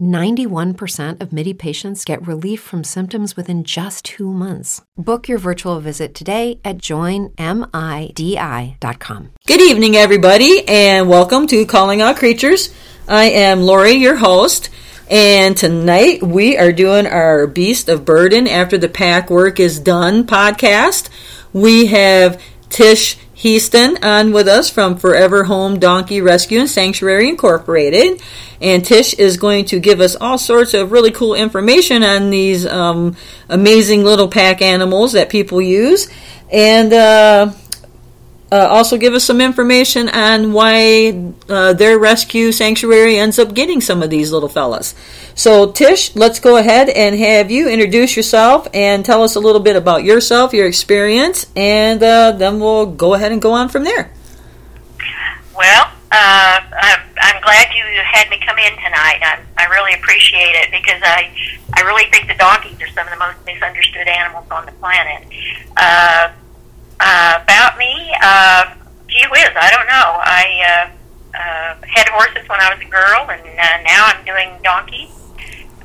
91% of MIDI patients get relief from symptoms within just two months. Book your virtual visit today at joinmidi.com. Good evening, everybody, and welcome to Calling All Creatures. I am Lori, your host. And tonight we are doing our Beast of Burden After the Pack Work is Done podcast. We have Tish Heaston on with us from Forever Home Donkey Rescue and Sanctuary Incorporated. And Tish is going to give us all sorts of really cool information on these um, amazing little pack animals that people use. And uh, uh, also give us some information on why uh, their rescue sanctuary ends up getting some of these little fellas. So, Tish, let's go ahead and have you introduce yourself and tell us a little bit about yourself, your experience, and uh, then we'll go ahead and go on from there. Well, uh, I'm glad you had me come in tonight. I, I really appreciate it because I, I really think the donkeys are some of the most misunderstood animals on the planet. Uh, uh, about me, uh, gee whiz, I don't know. I uh, uh, had horses when I was a girl, and uh, now I'm doing donkeys.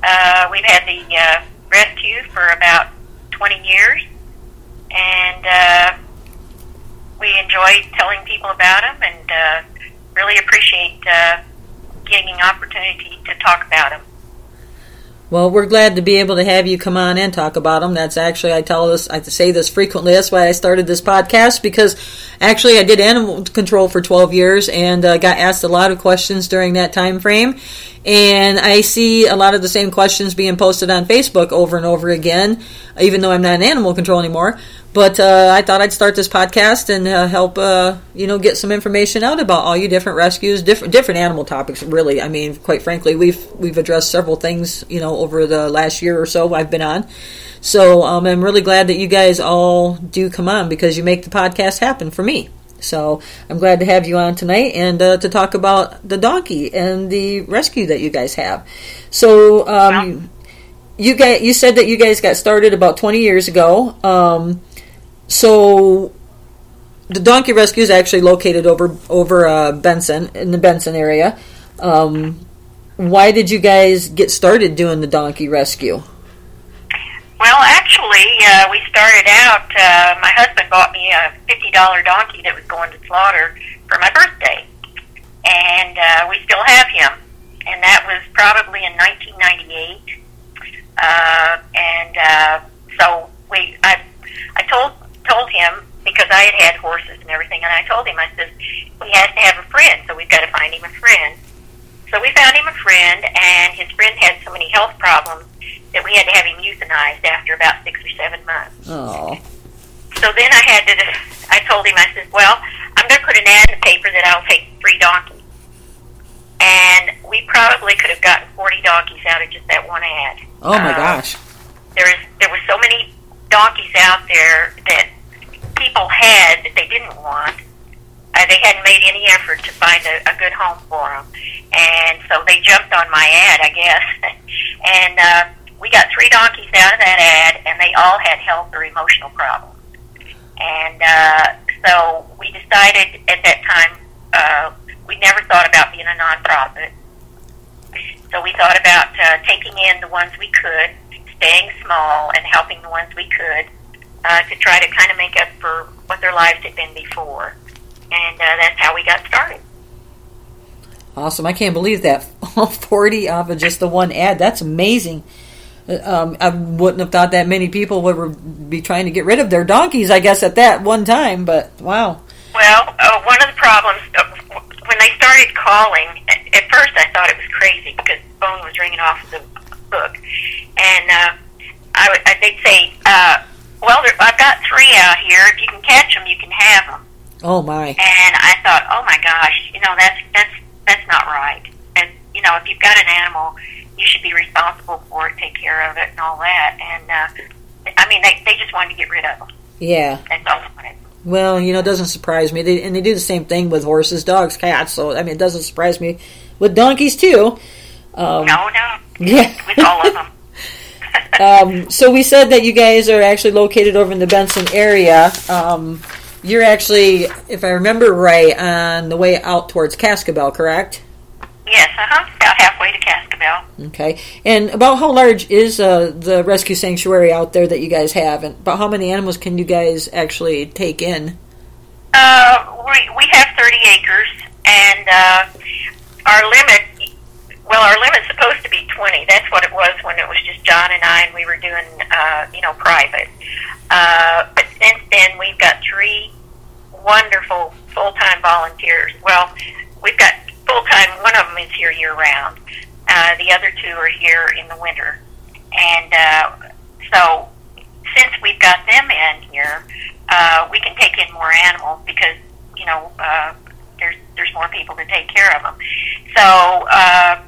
Uh, we've had the uh, rescue for about 20 years, and uh, we enjoy telling people about them and uh, really appreciate uh, getting an opportunity to talk about them. Well, we're glad to be able to have you come on and talk about them. That's actually I tell this I say this frequently. That's why I started this podcast because actually I did animal control for 12 years and uh, got asked a lot of questions during that time frame. And I see a lot of the same questions being posted on Facebook over and over again, even though I'm not in animal control anymore. But uh, I thought I'd start this podcast and uh, help, uh, you know, get some information out about all you different rescues, different different animal topics. Really, I mean, quite frankly, we've we've addressed several things, you know, over the last year or so I've been on. So um, I'm really glad that you guys all do come on because you make the podcast happen for me. So I'm glad to have you on tonight and uh, to talk about the donkey and the rescue that you guys have. So um, you guys, you said that you guys got started about 20 years ago. Um, so the donkey rescue is actually located over over uh, Benson in the Benson area. Um, why did you guys get started doing the donkey rescue? Well, actually, uh, we started out. Uh, my husband bought me a fifty dollar donkey that was going to slaughter for my birthday, and uh, we still have him. And that was probably in 1998. Uh, and uh, so we, I, I told told him because I had had horses and everything, and I told him, I said, he has to have a friend, so we've got to find him a friend. So we found him a friend, and his friend had so many health problems that we had to have him euthanized after about six or seven months. Oh. So then I had to, I told him, I said, well, I'm going to put an ad in the paper that I'll take three donkeys. And we probably could have gotten 40 donkeys out of just that one ad. Oh my uh, gosh. There is there were so many donkeys out there that people had that they didn't want. Uh, they hadn't made any effort to find a, a good home for them, and so they jumped on my ad, I guess. and uh, we got three donkeys out of that ad, and they all had health or emotional problems. And uh, So we decided at that time uh, we never thought about being a nonprofit. So we thought about uh, taking in the ones we could, staying small, and helping the ones we could uh, to try to kind of make up for what their lives had been before. And uh, that's how we got started. Awesome. I can't believe that. 40 off of just the one ad. That's amazing. Uh, Um, I wouldn't have thought that many people would be trying to get rid of their donkeys, I guess, at that one time, but wow. Well, uh, one of the problems uh, when they started calling, at, at first I thought it was crazy because the phone was ringing off the hook, and uh, I would, uh, they'd say, uh, "Well, there, I've got three out here. If you can catch them, you can have them." Oh, my. And I thought, "Oh my gosh, you know that's that's that's not right." And you know, if you've got an animal, you should be responsible for it, take care of it, and all that. And uh, I mean, they they just wanted to get rid of them. Yeah. That's all they wanted. Well, you know, it doesn't surprise me. They, and they do the same thing with horses, dogs, cats. So, I mean, it doesn't surprise me with donkeys, too. Um, No, no, Yeah. with all of them. um, so we said that you guys are actually located over in the Benson area. Um, you're actually, if I remember right, on the way out towards Cascabel, correct? Yes, uh huh. About halfway to Cascabel. Okay. And about how large is uh, the rescue sanctuary out there that you guys have? And about how many animals can you guys actually take in? Uh, we we have thirty acres, and uh, our limit. Well, our limit's supposed to be twenty. That's what it was when it was just John and I, and we were doing, uh, you know, private. Uh, but since then, we've got three wonderful full-time volunteers. Well, we've got full-time. One of them is here year-round. Uh, the other two are here in the winter, and uh, so since we've got them in here, uh, we can take in more animals because you know uh, there's there's more people to take care of them. So uh,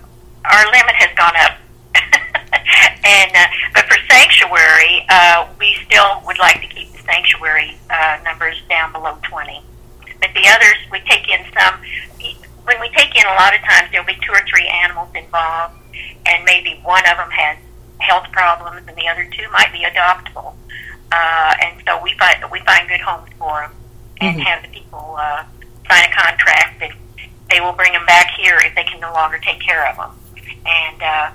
our limit has gone up. and uh, but for sanctuary, uh, we still would like to keep the sanctuary uh, numbers down below twenty. But the others, we take in some. When we take in, a lot of times there'll be two or three animals involved, and maybe one of them has health problems, and the other two might be adoptable. Uh, and so we find we find good homes for them, and Mhm. have the people uh, sign a contract that they will bring them back here if they can no longer take care of them. And uh,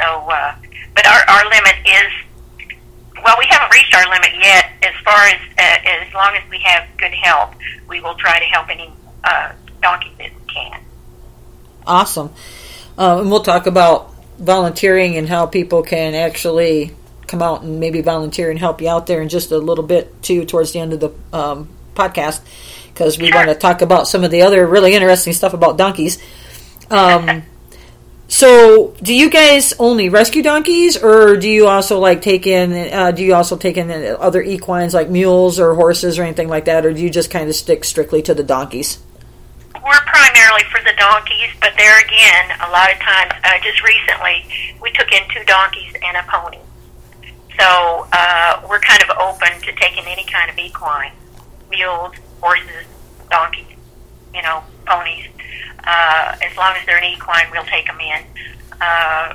so, uh, but our our limit is well, we haven't reached our limit yet. As far as uh, as long as we have good help, we will try to help any uh, donkeys that can. Awesome. Uh, and we'll talk about volunteering and how people can actually come out and maybe volunteer and help you out there in just a little bit too towards the end of the um, podcast because we want to talk about some of the other really interesting stuff about donkeys. Um, so, do you guys only rescue donkeys, or do you also like take in? Uh, do you also take in other equines like mules or horses or anything like that, or do you just kind of stick strictly to the donkeys? We're primarily for the donkeys, but there again, a lot of times, uh, just recently, we took in two donkeys and a pony. So uh, we're kind of open to taking any kind of equine, mules, horses, donkeys, you know, ponies. Uh, as long as they're an equine, we'll take them in. Uh,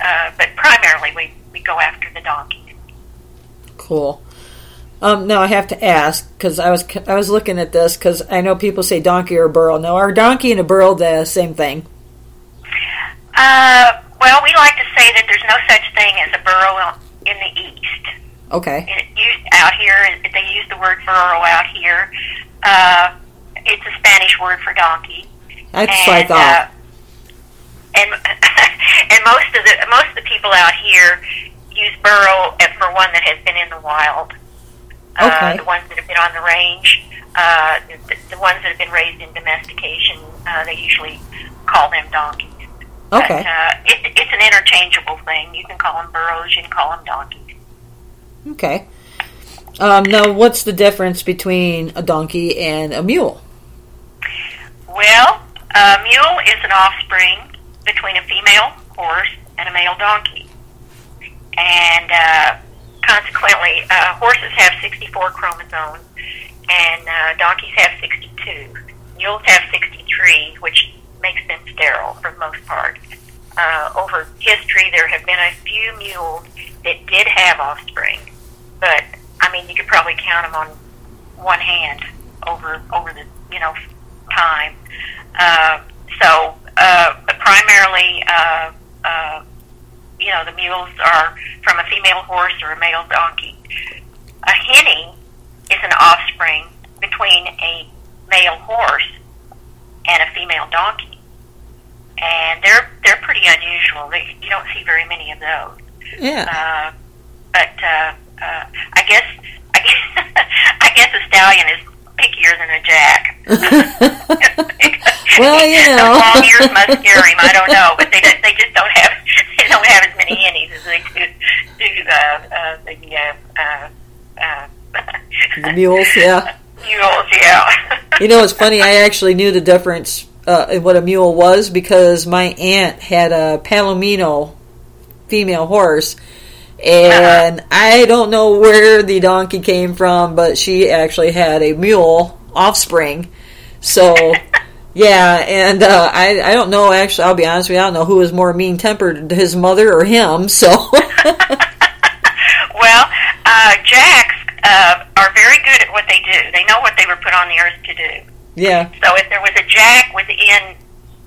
uh, but primarily, we, we go after the donkeys. Cool. Um, now I have to ask because I was I was looking at this because I know people say donkey or burro. Now are donkey and a burro the same thing? Uh, well, we like to say that there's no such thing as a burro in the east. Okay. it out here. They use the word burro out here. Uh, it's a Spanish word for donkey. That's what I thought. Uh, and and most of the most of the people out here use burro for one that has been in the wild. Okay. Uh, the ones that have been on the range, uh, the, the ones that have been raised in domestication, uh, they usually call them donkeys. okay. But, uh, it, it's an interchangeable thing. You can call them burros, you can call them donkeys. Okay. Um, now what's the difference between a donkey and a mule? Well, a mule is an offspring between a female horse and a male donkey. And uh, consequently, uh, horses have 64 chromosomes and uh, donkeys have 62. Mules have 63, which makes them sterile for the most part. Uh, over history, there have been a few mules that did have offspring, but I mean, you could probably count them on one hand over over the you know time. Uh, so uh, primarily, uh, uh, you know, the mules are from a female horse or a male donkey. A hinny is an offspring between a male horse and a female donkey, and they're they're pretty unusual. They, you don't see very many of those. Yeah. Uh, but uh, uh, I guess I guess I guess a stallion is pickier than a jack. well, you know, the long ears must scare him. I don't know, but they don't- they just don't have they don't have as many hinnies as they do do uh, uh, the uh, uh, uh, the mules. Yeah. mules. Yeah. You know, it's funny. I actually knew the difference uh, in what a mule was because my aunt had a Palomino female horse, and I don't know where the donkey came from, but she actually had a mule offspring. So, yeah, and uh, I I don't know. Actually, I'll be honest with you. I don't know who was more mean tempered, his mother or him. So, Well, uh, jacks uh, are very good at what they do. They know what they were put on the earth to do. yeah, So if there was a jack within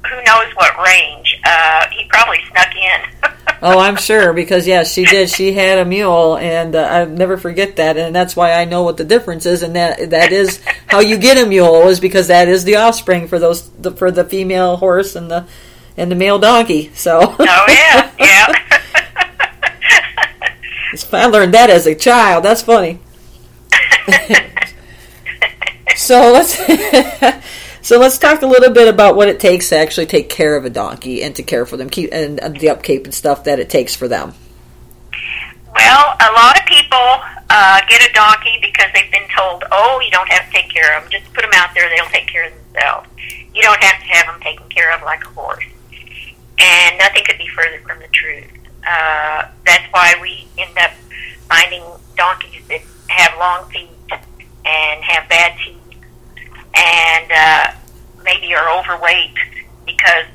who knows what range, uh, he probably snuck in. Oh, I'm sure because yes, she did. She had a mule, and uh, I'll never forget that. And that's why I know what the difference is, and that that is how you get a mule is because that is the offspring for those the, for the female horse and the and the male donkey. So oh yeah, yeah. I learned that as a child. That's funny. so let's so let's talk a little bit about what it takes to actually take care of a donkey and to care for them, keep and, the upkeep and stuff that it takes for them. well, a lot of people uh, get a donkey because they've been told, "Oh, you don't have to take care of them. Just put them out there; they'll take care of themselves. You don't have to have them taken care of like a horse." And nothing could be further from the truth. Uh, that's why we end up finding donkeys that have long feet and have bad teeth and uh, maybe are overweight because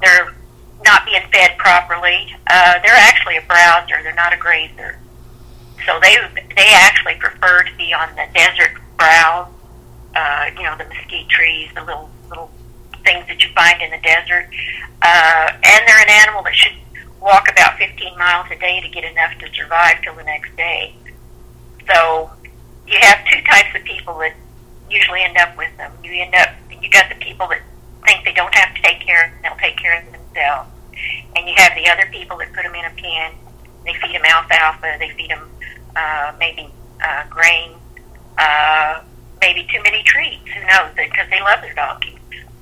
they're not being fed properly. Uh, they're actually a browser; they're not a grazer. So they they actually prefer to be on the desert browse. Uh, you know, the mesquite trees, the little little things that you find in the desert. Uh, and they're an animal that should walk about 15 miles a day to get enough to survive till the next day. So you have two types of people that usually end up with them. You end up, you got the people that think they don't have to take care of them, they'll take care of themselves. And you have the other people that put them in a pen, they feed them alfalfa, they feed them uh, maybe uh, grain, uh, maybe too many treats, who knows, because they love their donkey.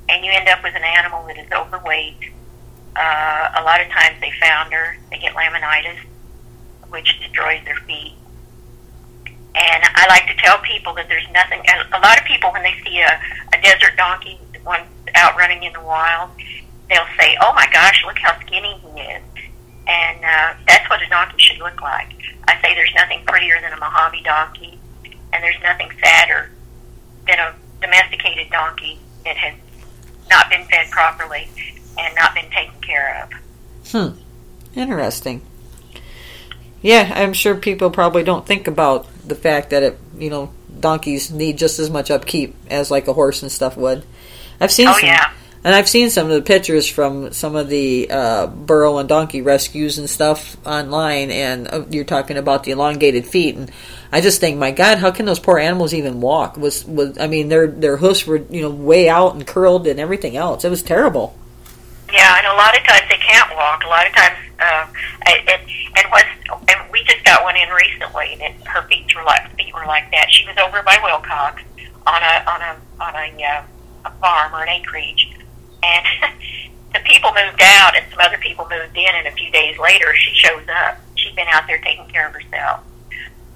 And you end up with an animal that is overweight. Uh, a lot of times they founder, they get laminitis, which destroys their feet. And I like to tell people that there's nothing. A lot of people, when they see a, a desert donkey, one out running in the wild, they'll say, "Oh my gosh, look how skinny he is," and uh, that's what a donkey should look like. I say there's nothing prettier than a Mojave donkey, and there's nothing sadder than a domesticated donkey that has not been fed properly and not been taken care of. Hmm. Interesting. Yeah, I'm sure people probably don't think about the fact that it, you know, donkeys need just as much upkeep as like a horse and stuff would. I've seen Oh, some, yeah. and I've seen some of the pictures from some of the uh, burro and donkey rescues and stuff online, and uh, you're talking about the elongated feet, and I just think, my God, how can those poor animals even walk? Was was I mean, their their hoofs were you know way out and curled and everything else. It was terrible. Yeah, and a lot of times they can't walk. A lot of times, uh, and and what's and we just got one in recently that her feet were like feet were like that. She was over by Willcox on a on a on a, uh, a farm or an acreage, and the people moved out, and some other people moved in, and a few days later she shows up. She'd been out there taking care of herself,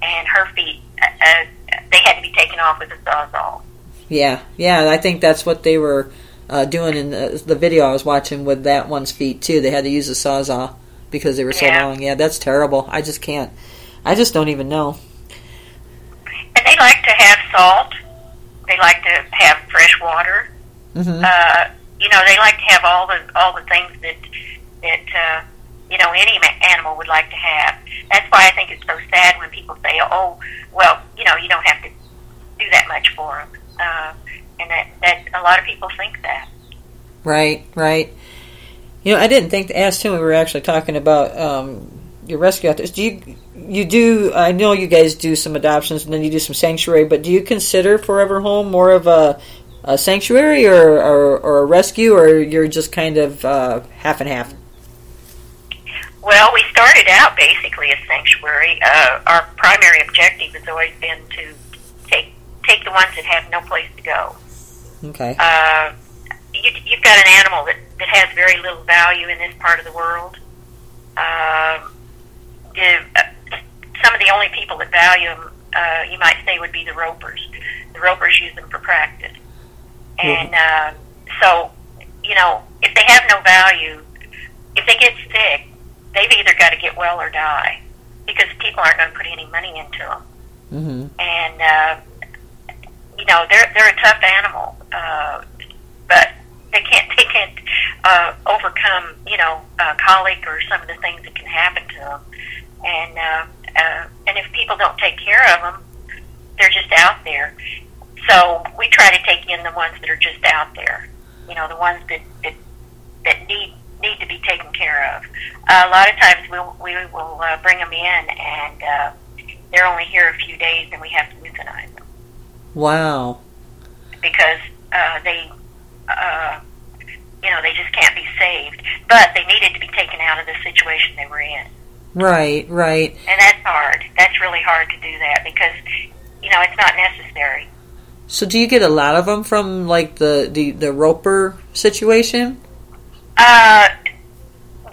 and her feet uh, uh, they had to be taken off with a sawzall. Yeah, yeah, I think that's what they were uh, doing in the, the video I was watching with that one's feet too. They had to use a sawzall because they were so Yeah. long. Yeah, that's terrible. I just can't. I just don't even know. And they like to have salt. They like to have fresh water. hmm uh, you know, they like to have all the all the things that that uh, you know any ma- animal would like to have. That's why I think it's so sad when people say, "Oh, well, you know, you don't have to do that much for them." uh, and that that a lot of people think that. Right, right. You know, I didn't think to ask him. We were actually talking about um, your rescue out there. Do you you do? I know you guys do some adoptions and then you do some sanctuary, but do you consider Forever Home more of a, a sanctuary or, or, or a rescue, or you're just kind of uh, half and half? Well, we started out basically a sanctuary. Uh, our primary objective has always been to take take the ones that have no place to go. Okay. Uh, you, you've got an animal that, that has very little value in this part of the world. Uh, the, uh, some of the only people that value them, uh, you might say, would be the ropers. The ropers use them for practice. And uh, so, you know, if they have no value, if they get sick, they've either got to get well or die because people aren't going to put any money into them. Mm-hmm. And uh, you know, they're they're a tough animal, uh, but they can't they can't uh, overcome you know uh, colic or some of the things that can happen to them. And uh, uh, and if people don't take care of them, they're just out there. So we try to take in the ones that are just out there. You know, the ones that that, that need need to be taken care of. Uh, a lot of times we'll, we will uh, bring them in, and uh, they're only here a few days, and we have to euthanize them Wow. because uh, they, uh, you know, they just can't be saved. But they needed to be taken out of the situation they were in, Right, right. and that's hard. That's really hard to do that because, you know, it's not necessary. So, do you get a lot of them from like the the, the Roper situation? Uh,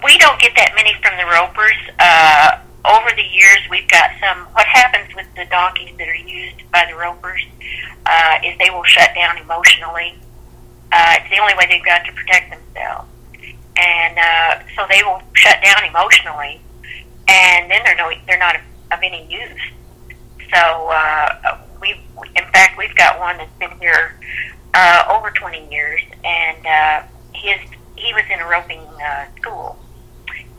we don't get that many from the ropers. Uh, over the years, we've got some. What happens with the donkeys that are used by the ropers uh, is they will shut down emotionally. Uh, it's the only way they've got to protect themselves, and uh, so they will shut down emotionally, and then they're no, they're not of, of any use. So uh, we, in fact, we've got one that's been here uh, over 20 years, and uh, his he was in a roping uh, school,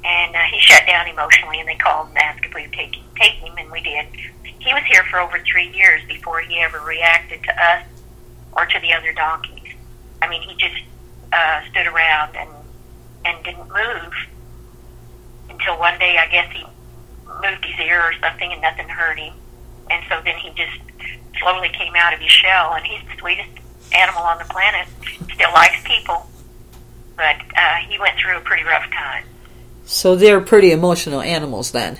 and uh, he shut down emotionally, and they called and asked if we would take take him, and we did. He was here for over three years before he ever reacted to us or to the other donkeys. I mean, he just uh, stood around and and didn't move until one day, I guess he moved his ear or something, and nothing hurt him. And so then he just slowly came out of his shell, and he's the sweetest animal on the planet. Still likes people, but uh, he went through a pretty rough time. So they're pretty emotional animals then.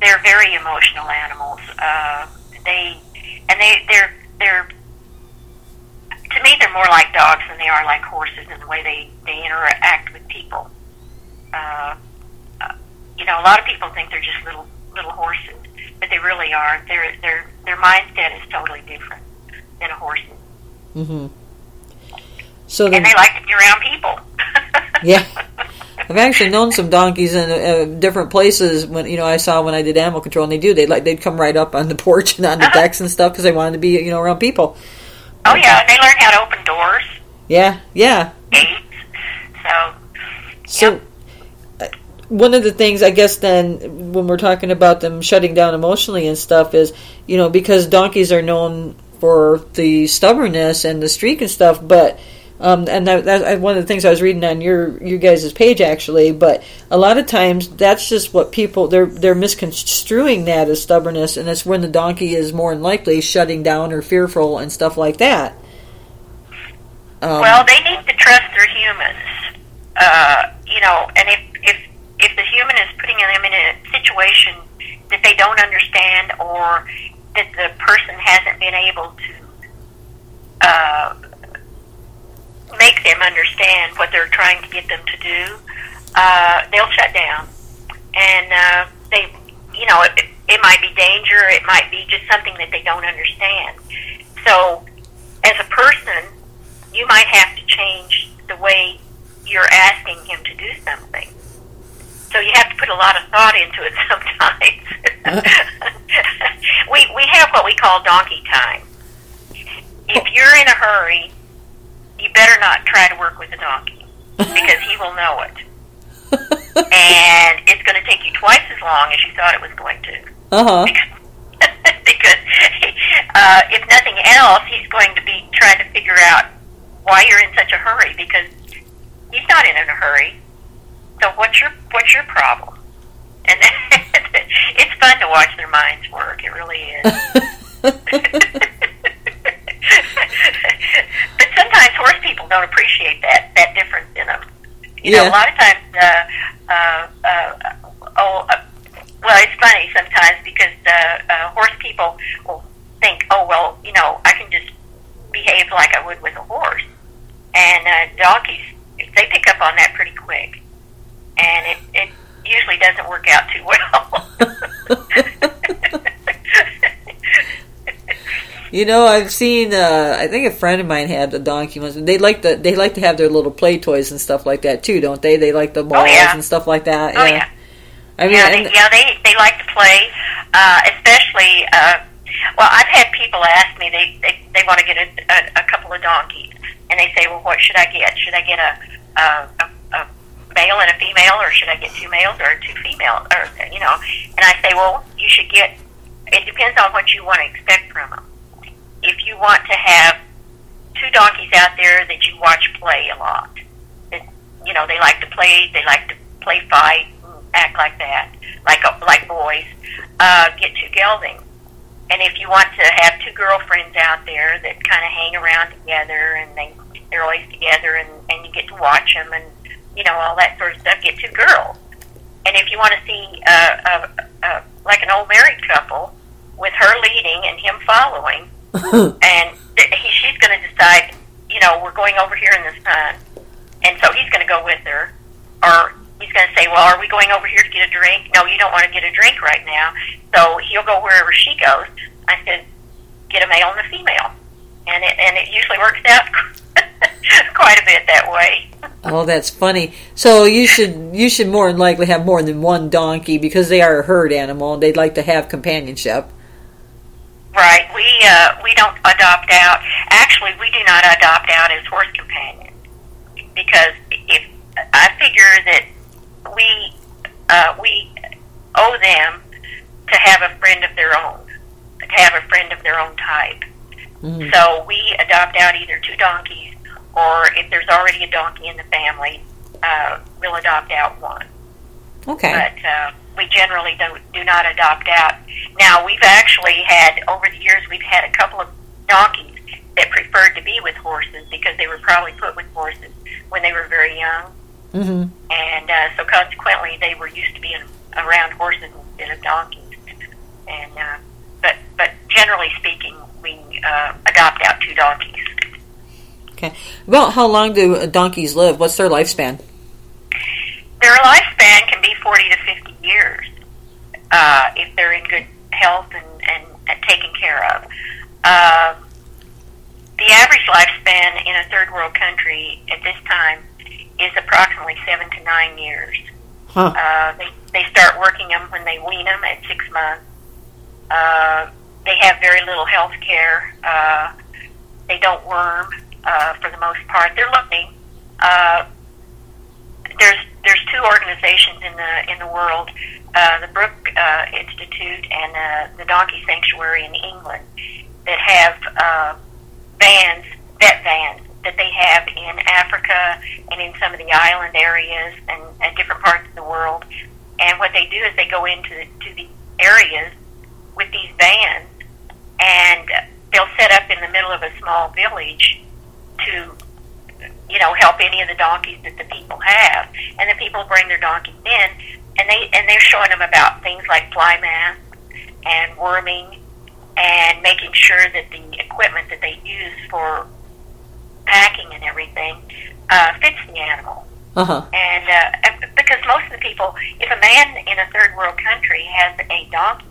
They're very emotional animals. Uh, they and they they're they're to me they're more like dogs than they are like horses in the way they they interact with people. Uh, uh, you know, a lot of people think they're just little little horses, but they really are. Their their their mindset is totally different than a horse's, Mm-hmm. So and they like to be around people. Yeah. I've actually known some donkeys in uh, different places. When you know, I saw when I did animal control, and they do. They like they'd come right up on the porch and on the Uh-huh. decks and stuff because they wanted to be you know around people. Oh yeah, they learn how to open doors, Yeah, yeah. gates. So So, uh, one of the things I guess then when we're talking about them shutting down emotionally and stuff is, you know, because donkeys are known for the stubbornness and the streak and stuff, but. Um, and that, that one of the things I was reading on your you guys' page actually, but a lot of times that's just what people they're they're misconstruing that as stubbornness, and it's when the donkey is more than likely shutting down or fearful and stuff like that. Um, Well, they need to trust their humans. Uh, you know, and if if if the human is putting them in a situation that they don't understand or that the person hasn't been able to uh, make them understand what they're trying to get them to do, uh, they'll shut down. And uh, they, you know, it, it might be danger, it might be just something that they don't understand. So, as a person, you might have to change the way you're asking him to do something. So you have to put a lot of thought into it sometimes. we we have what we call donkey time. If you're in a hurry, you better not try to work with a donkey because he will know it, and it's going to take you twice as long as you thought it was going to uh huh. because uh, if nothing else, he's going to be trying to figure out why you're in such a hurry because he's not in a hurry. So what's your what's your problem? And it's fun to watch their minds work. It really is. but sometimes horse people don't appreciate that that difference in them. You Yeah. know, a lot of times, uh, uh, uh, oh, uh, well, it's funny sometimes because uh, uh, horse people will think, oh, well, you know, I can just behave like I would with a horse. And uh, donkeys, they pick up on that pretty quick. And it, it usually doesn't work out too well. You know, I've seen. Uh, I think a friend of mine had a donkey once. They like the they like to have their little play toys and stuff like that too, don't they? They like the balls yeah. and stuff like that. Oh, yeah. I mean, yeah, they, yeah, they they like to play, uh, especially. Uh, well, I've had people ask me they they, they want to get a, a, a couple of donkeys, and they say, well, what should I get? Should I get a a, a, a male and a female, or should I get two males or two female, or you know? And I say, well, you should get. It depends on what you want to expect from them. If you want to have two donkeys out there that you watch play a lot, that you know they like to play, they like to play fight, act like that, like like boys. Uh, get two geldings, and if you want to have two girlfriends out there that kind of hang around together and they they're always together and and you get to watch them and you know all that sort of stuff, get two girls. And if you want to see uh, uh, uh, like an old married couple with her leading and him following, and th- he, she's going to decide, you know, we're going over here in the sun, and so he's going to go with her, or he's going to say, well, are we going over here to get a drink? No, you don't want to get a drink right now, so he'll go wherever she goes. I said, get a male and a female, and it and it usually works out quite a bit that way. oh, that's funny. So you should you should more than likely have more than one donkey because they are a herd animal and they'd like to have companionship. Right. We uh, we don't adopt out. Actually, we do not adopt out as horse companions because if I figure that we uh, we owe them to have a friend of their own, to have a friend of their own type. Mhm. So we adopt out either two donkeys, or if there's already a donkey in the family, uh, we'll adopt out one Okay. but uh, we generally don't do not adopt out. Now we've actually had over the years we've had a couple of donkeys that preferred to be with horses because they were probably put with horses when they were very young, hmm and uh, so consequently they were used to being around horses instead of donkeys. And uh, but but generally speaking, we uh, adopt out two donkeys. Okay. About how long do donkeys live? What's their lifespan? Their lifespan can be 40 to 50 years uh, if they're in good health and, and, and taken care of. Uh, the average lifespan in a third world country at this time is approximately seven to nine years. Huh. Uh, they, they start working them when they wean them at six months. Uh, they have very little health care. Uh, they don't worm uh, for the most part. They're learning. Uh, there's there's two organizations in the in the world, uh, the Brooke uh, Institute and uh, the Donkey Sanctuary in England, that have uh, vans, vet vans that they have in Africa and in some of the island areas and, and different parts of the world. And what they do is they go into to the areas with these vans, and they'll set up in the middle of a small village to you know, help any of the donkeys that the people have. And the people bring their donkeys in, and they and they're showing them about things like fly masks and worming, and making sure that the equipment that they use for packing and everything uh, fits the animal. Uh huh. And uh, because most of the people, if a man in a third world country has a donkey,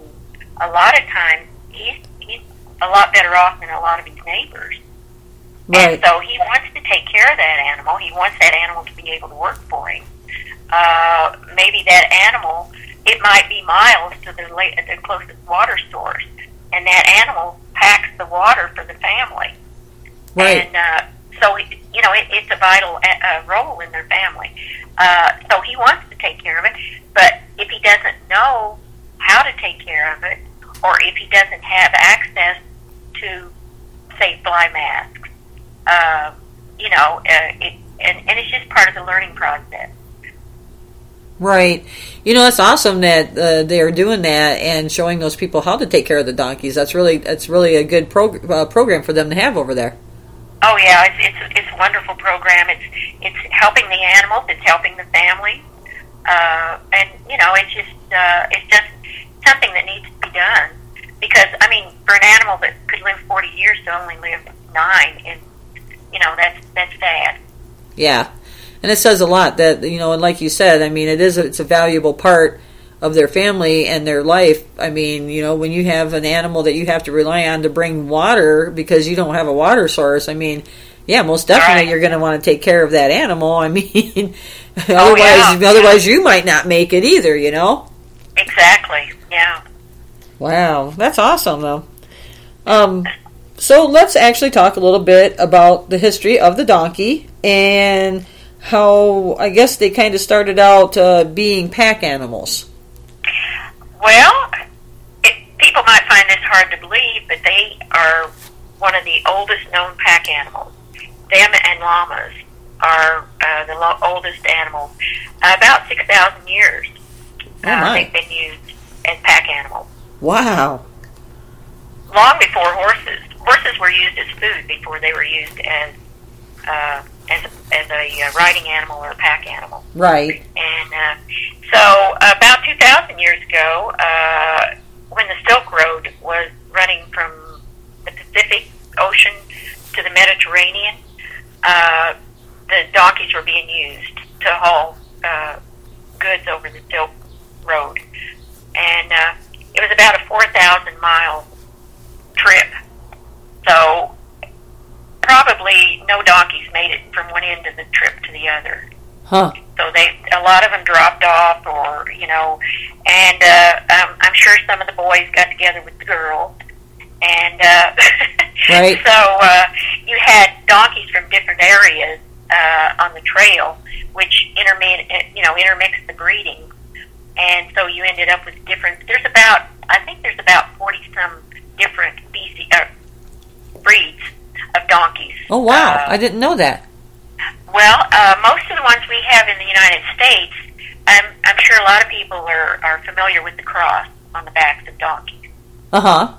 a lot of times he's he's a lot better off than a lot of his neighbors. Right. And so he wants to take care of that animal. He wants that animal to be able to work for him. Uh, maybe that animal, it might be miles to the, la- the closest water source, and that animal packs the water for the family. Right. And uh, so, it- you know, it, it's a vital uh, role in their family. Uh, so he wants to take care of it, but if he doesn't know how to take care of it, or if he doesn't have access to say fly masks. Uh, you know, uh, it, and, and it's just part of the learning process. Right. You know, it's awesome that uh, they're doing that and showing those people how to take care of the donkeys. That's really that's really a good prog- uh, program for them to have over there. Oh yeah, it's, it's it's a wonderful program. It's it's helping the animals. It's helping the family, uh, and you know, it's just uh, it's just something that needs to be done. Because I mean, for an animal that could live forty years to only live nine, and you know, that's that's sad. Yeah, and it says a lot that you know, and like you said, I mean, it is it's a valuable part of their family and their life. I mean, you know, when you have an animal that you have to rely on to bring water because you don't have a water source, I mean, yeah, most definitely Right. you're going to want to take care of that animal. I mean, otherwise, Oh, yeah. otherwise you might not make it either. You know. Exactly. Yeah. Wow, that's awesome though. Um, so let's actually talk a little bit about the history of the donkey and how I guess they kind of started out uh, being pack animals. Well, it, people might find this hard to believe, but they are one of the oldest known pack animals. Them and llamas are uh, the lo- oldest animals. Uh, about 6,000 years Oh, uh, they've been used as pack animals. Wow. Long before horses. Horses were used as food before they were used as uh, as, a, as a uh, riding animal or a pack animal. Right. And uh, so, about 2,000 years ago, uh, when the Silk Road was running from the Pacific Ocean to the Mediterranean, uh, the donkeys were being used to haul uh, goods over the Silk Road. And uh, it was about a 4,000 mile trip. So, probably no donkeys made it from one end of the trip to the other. Huh. So they, a lot of them dropped off, or you know, and uh, um, I'm sure some of the boys got together with the girls, and uh, Right. so uh, you had donkeys from different areas uh, on the trail, which intermin, you know, intermixed the breeding, and so you ended up with different. There's about, I think there's about forty some different species, uh, breeds of donkeys. Oh wow, Uh, I didn't know that. well, uh, most of the ones we have in the United States, I'm, I'm sure a lot of people are, are familiar with the cross on the backs of donkeys Uh huh.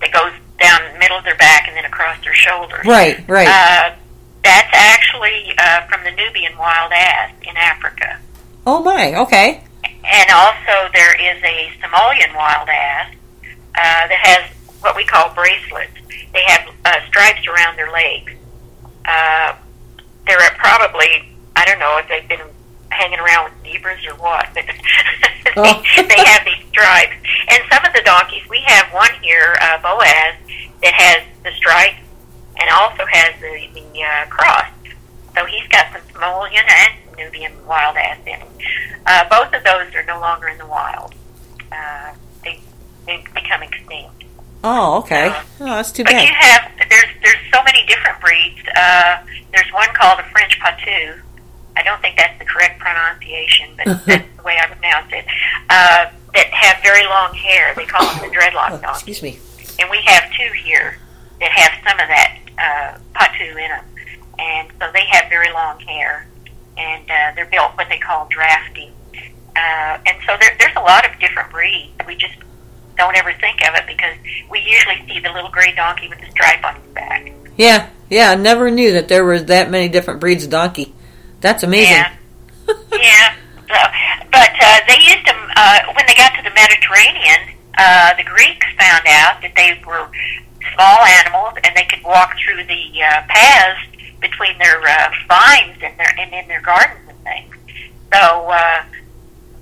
that goes down the middle of their back and then across their shoulders. Right. Right. Uh, that's actually uh, from the Nubian wild ass in Africa. oh my. Okay. And also there is a Somalian wild ass uh, that has what we call bracelets. They have uh, stripes around their legs. Uh, they're probably, I don't know if they've been hanging around with zebras or what, but Oh. they, they have these stripes. And some of the donkeys, we have one here, uh, Boaz, that has the stripes and also has the, the uh, cross. So he's got some Somalian and Nubian wild ass in him. Uh, both of those are no longer in the wild. Uh, they they become extinct. Oh okay. Oh, that's too But you have there's there's so many different breeds. Uh, there's one called a French Patu. I don't think that's the correct pronunciation, but that's the way I pronounce it. Uh, that have very long hair. They call them the dreadlock Oh, donkey. excuse me. And we have two here that have some of that uh, Patu in them, and so they have very long hair, and uh, they're built what they call drafty. Uh, and so there, there's a lot of different breeds. We just don't ever think of it because we usually see the little gray donkey with the stripe on his back. Yeah. Yeah. I never knew that there was that many different breeds of donkey. That's amazing. Yeah. yeah. So, but uh, they used them uh, when they got to the Mediterranean. Uh, the Greeks found out that they were small animals and they could walk through the uh, paths between their uh, vines and their and in their gardens and things. So uh,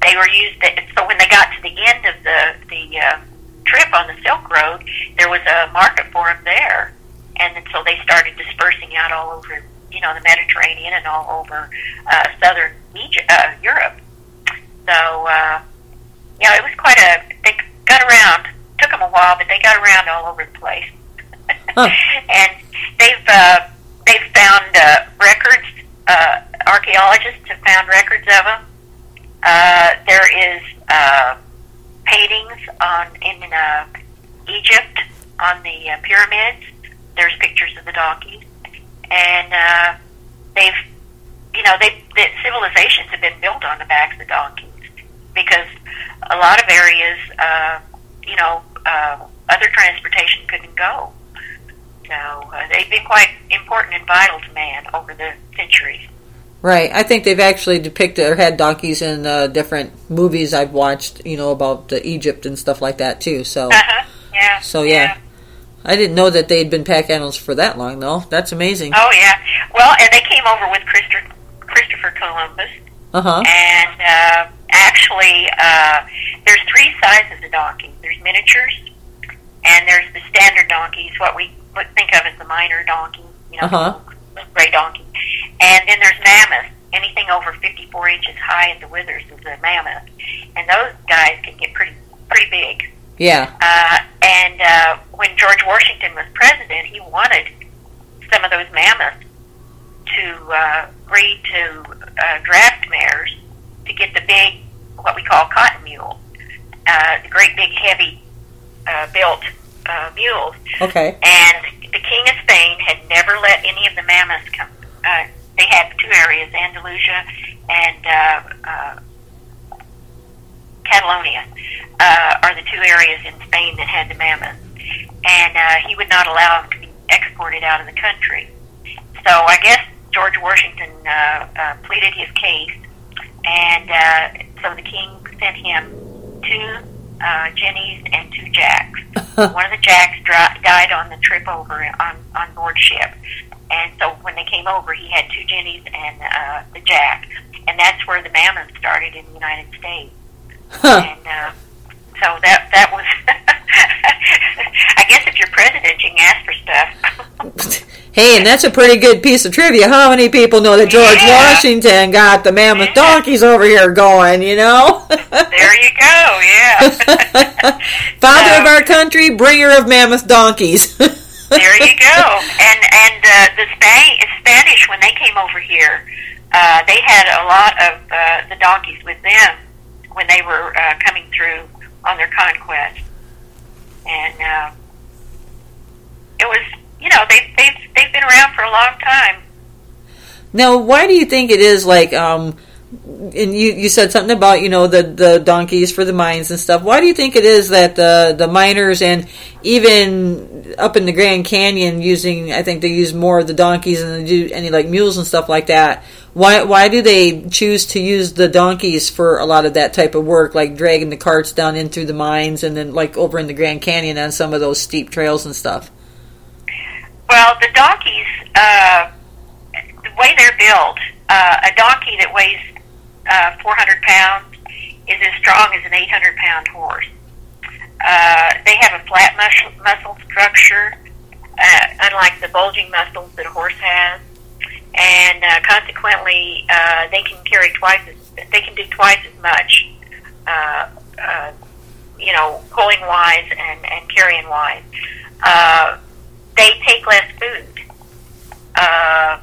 they were used. So when they got to the end of the the uh, trip on the Silk Road, there was a market for them there, and then so they started dispersing out all over, you know, the Mediterranean and all over uh, southern Egypt, uh, Europe. So uh, yeah, it was quite a. They got around. Took them a while, but they got around all over the place. Huh. and they've uh, they've found uh, records. Uh, archaeologists have found records of them. Uh, there is uh, paintings on in uh, Egypt on the uh, pyramids. There's pictures of the donkeys, and uh, they've, you know, they the civilizations have been built on the backs of donkeys because a lot of areas, uh, you know, uh, other transportation couldn't go. So uh, they've been quite important and vital to man over the centuries. Right. I think they've actually depicted or had donkeys in uh, different movies I've watched, you know, about uh, Egypt and stuff like that too. So, Uh-huh. Yeah. so yeah. I didn't know that they'd been pack animals for that long, though. That's amazing. Oh yeah. Well, and they came over with Christopher, Christopher Columbus, Uh huh. and uh, actually, uh, there's three sizes of donkeys. There's miniatures, and there's the standard donkeys, what we would think of as the minor donkey, you know, Uh-huh. Gray donkey, and then there's mammoths. Anything over 54 inches high at the withers is a mammoth, and those guys can get pretty pretty big. Yeah. Uh, and uh, when George Washington was president, he wanted some of those mammoths to uh, breed to uh, draft mares to get the big, what we call cotton mule, uh, the great big heavy uh, built uh, mules. Okay. And the King of Spain had never let any of the mammoths come. Uh, they had two areas, Andalusia and uh, uh, Catalonia, uh, are the two areas in Spain that had the mammoths. And uh, he would not allow them to be exported out of the country. So I guess George Washington uh, uh, pleaded his case, and uh, so the king sent him two uh, Jennies and two Jacks. One of the Jacks dri- died on the trip over on on board ship, and so when they came over, he had two Jennies and uh, the Jack, and that's where the mammoth started in the United States. Huh. And uh, so that that was, I guess, if you're president, you can ask for stuff. Hey, and that's a pretty good piece of trivia. How many people know that George Yeah. Washington got the mammoth donkeys over here going, you know? there you go. Yeah. Father of our country, bringer of mammoth donkeys. there you go. And and uh, the Spa- Spanish when they came over here, uh, they had a lot of uh, the donkeys with them when they were uh, coming through on their conquest, and uh, it was you know they they've they've been around for a long time. Now, why do you think it is like um and you you said something about, you know, the the donkeys for the mines and stuff. Why do you think it is that the the miners and even up in the Grand Canyon using I think they use more of the donkeys than they do any like mules and stuff like that. Why why do they choose to use the donkeys for a lot of that type of work like dragging the carts down in through the mines and then like over in the Grand Canyon on some of those steep trails and stuff? Well, the donkeys, uh, the way they're built, uh, a donkey that weighs uh, 400 pounds is as strong as an 800 pound horse. Uh, they have a flat muscle, muscle structure, uh, unlike the bulging muscles that a horse has, and uh, consequently, uh, they can carry twice as they can do twice as much. Uh, uh, you know, pulling wise and, and carrying wise. Uh, they take less food. Uh,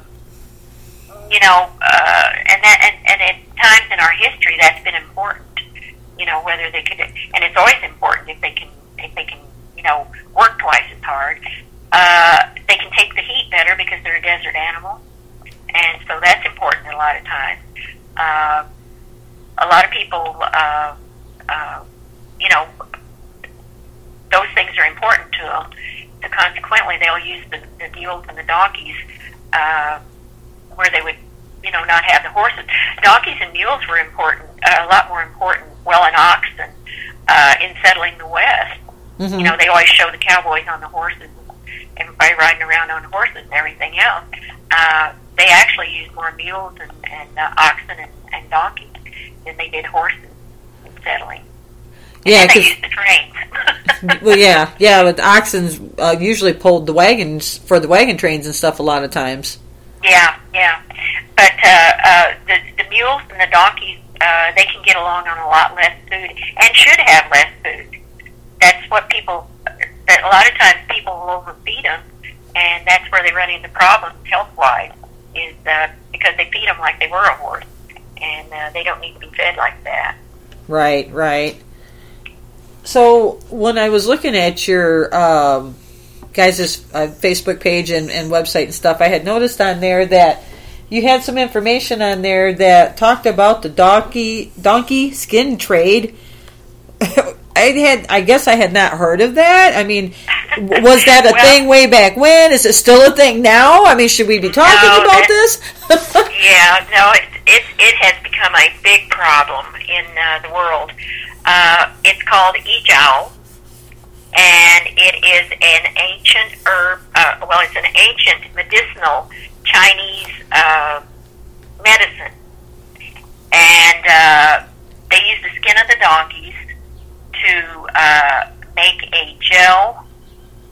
you know, uh, and that and, and at times in our history that's been important. You know, whether they could, and it's always important if they can if they can you know work twice as hard. Uh, they can take the heat better because they're a desert animal, and so that's important a lot of times. Uh, a lot of people, uh, uh, you know, those things are important to them. So consequently, they'll use the, the mules and the donkeys uh, where they would, you know, not have the horses. Donkeys and mules were important, uh, a lot more important, well, and oxen uh, in settling the West. Mm-hmm. You know, they always show the cowboys on the horses, and everybody riding around on horses and everything else. Uh, they actually used more mules and, and uh, oxen and, and donkeys than they did horses in settling. Yeah, and they 'cause- used the trains. well, yeah, yeah, but the oxen uh, usually pulled the wagons for the wagon trains and stuff a lot of times. Yeah, yeah. But uh, uh, the the mules and the donkeys, uh, they can get along on a lot less food and should have less food. That's what people. That a lot of times people will overfeed them, and that's where they run into problems health wise. Is uh, because they feed them like they were a horse, and uh, they don't need to be fed like that. Right, right. So when I was looking at your um, guys' uh, Facebook page and, and website and stuff, I had noticed on there that you had some information on there that talked about the donkey donkey skin trade. I had, I guess, I had not heard of that. I mean, was that a Well- thing way back when? Is it still a thing now? I mean, should we be talking No, about this? Yeah, no, it, it, it has become a big problem in uh, the world. Uh, it's called ejiao, and it is an ancient herb, uh, well, it's an ancient medicinal Chinese uh, medicine. And uh, they use the skin of the donkeys to uh, make a gel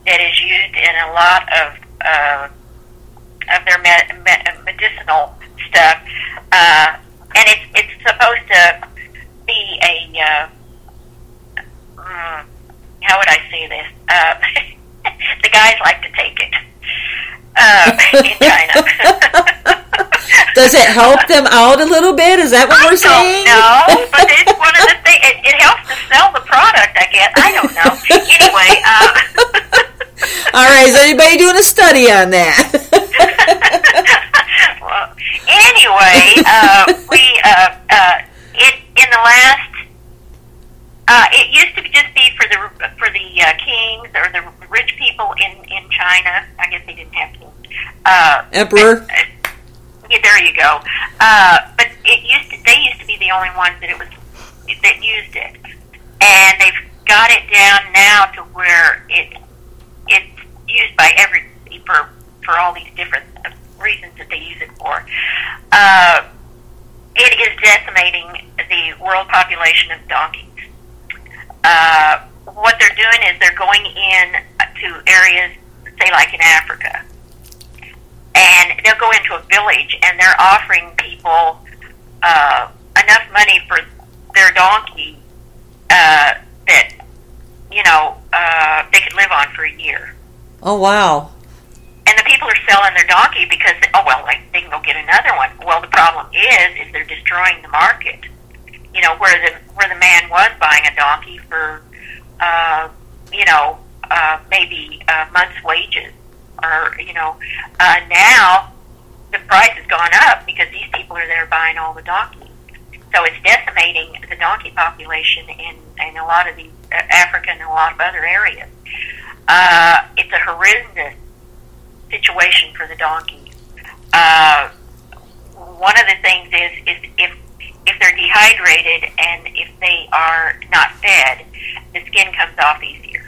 that is used in a lot of uh, of their me- me- medicinal stuff, uh, and it's it's supposed to be a uh, mm, how would I say this? Uh, the guys like to take it uh, in China. Does it help them out a little bit? Is that what I we're saying? know, but it's one of the things. It, it helps to sell the product, I guess. I don't know. Anyway, uh, All right, is anybody doing a study on that? well, anyway, uh, we uh, uh, it in the last. Uh, it used to just be for the for the uh, kings or the rich people in in China. I guess they didn't have kings. Uh, Emperor? but, uh, yeah, there you go. Uh, but it used to, they used to be the only ones that it was that used it, and they've got it down now to where it it's used by every for for all these different reasons that they use it for. Uh, it is decimating the world population of donkeys. Uh, what they're doing is they're going in to areas, say like in Africa, and they'll go into a village and they're offering people uh, enough money for their donkey uh, that you know uh, they could live on for a year. Oh, wow. And the people are selling their donkey because oh well, like they can go get another one. Well, the problem is, is they're destroying the market. You know where the where the man was buying a donkey for, uh, you know, uh, maybe a month's wages, or you know, uh, now the price has gone up because these people are there buying all the donkeys. So it's decimating the donkey population in in a lot of these uh, Africa and a lot of other areas. Uh, it's a horrendous situation for the donkeys. Uh, one of the things is, is if if they're dehydrated and if they are not fed, the skin comes off easier.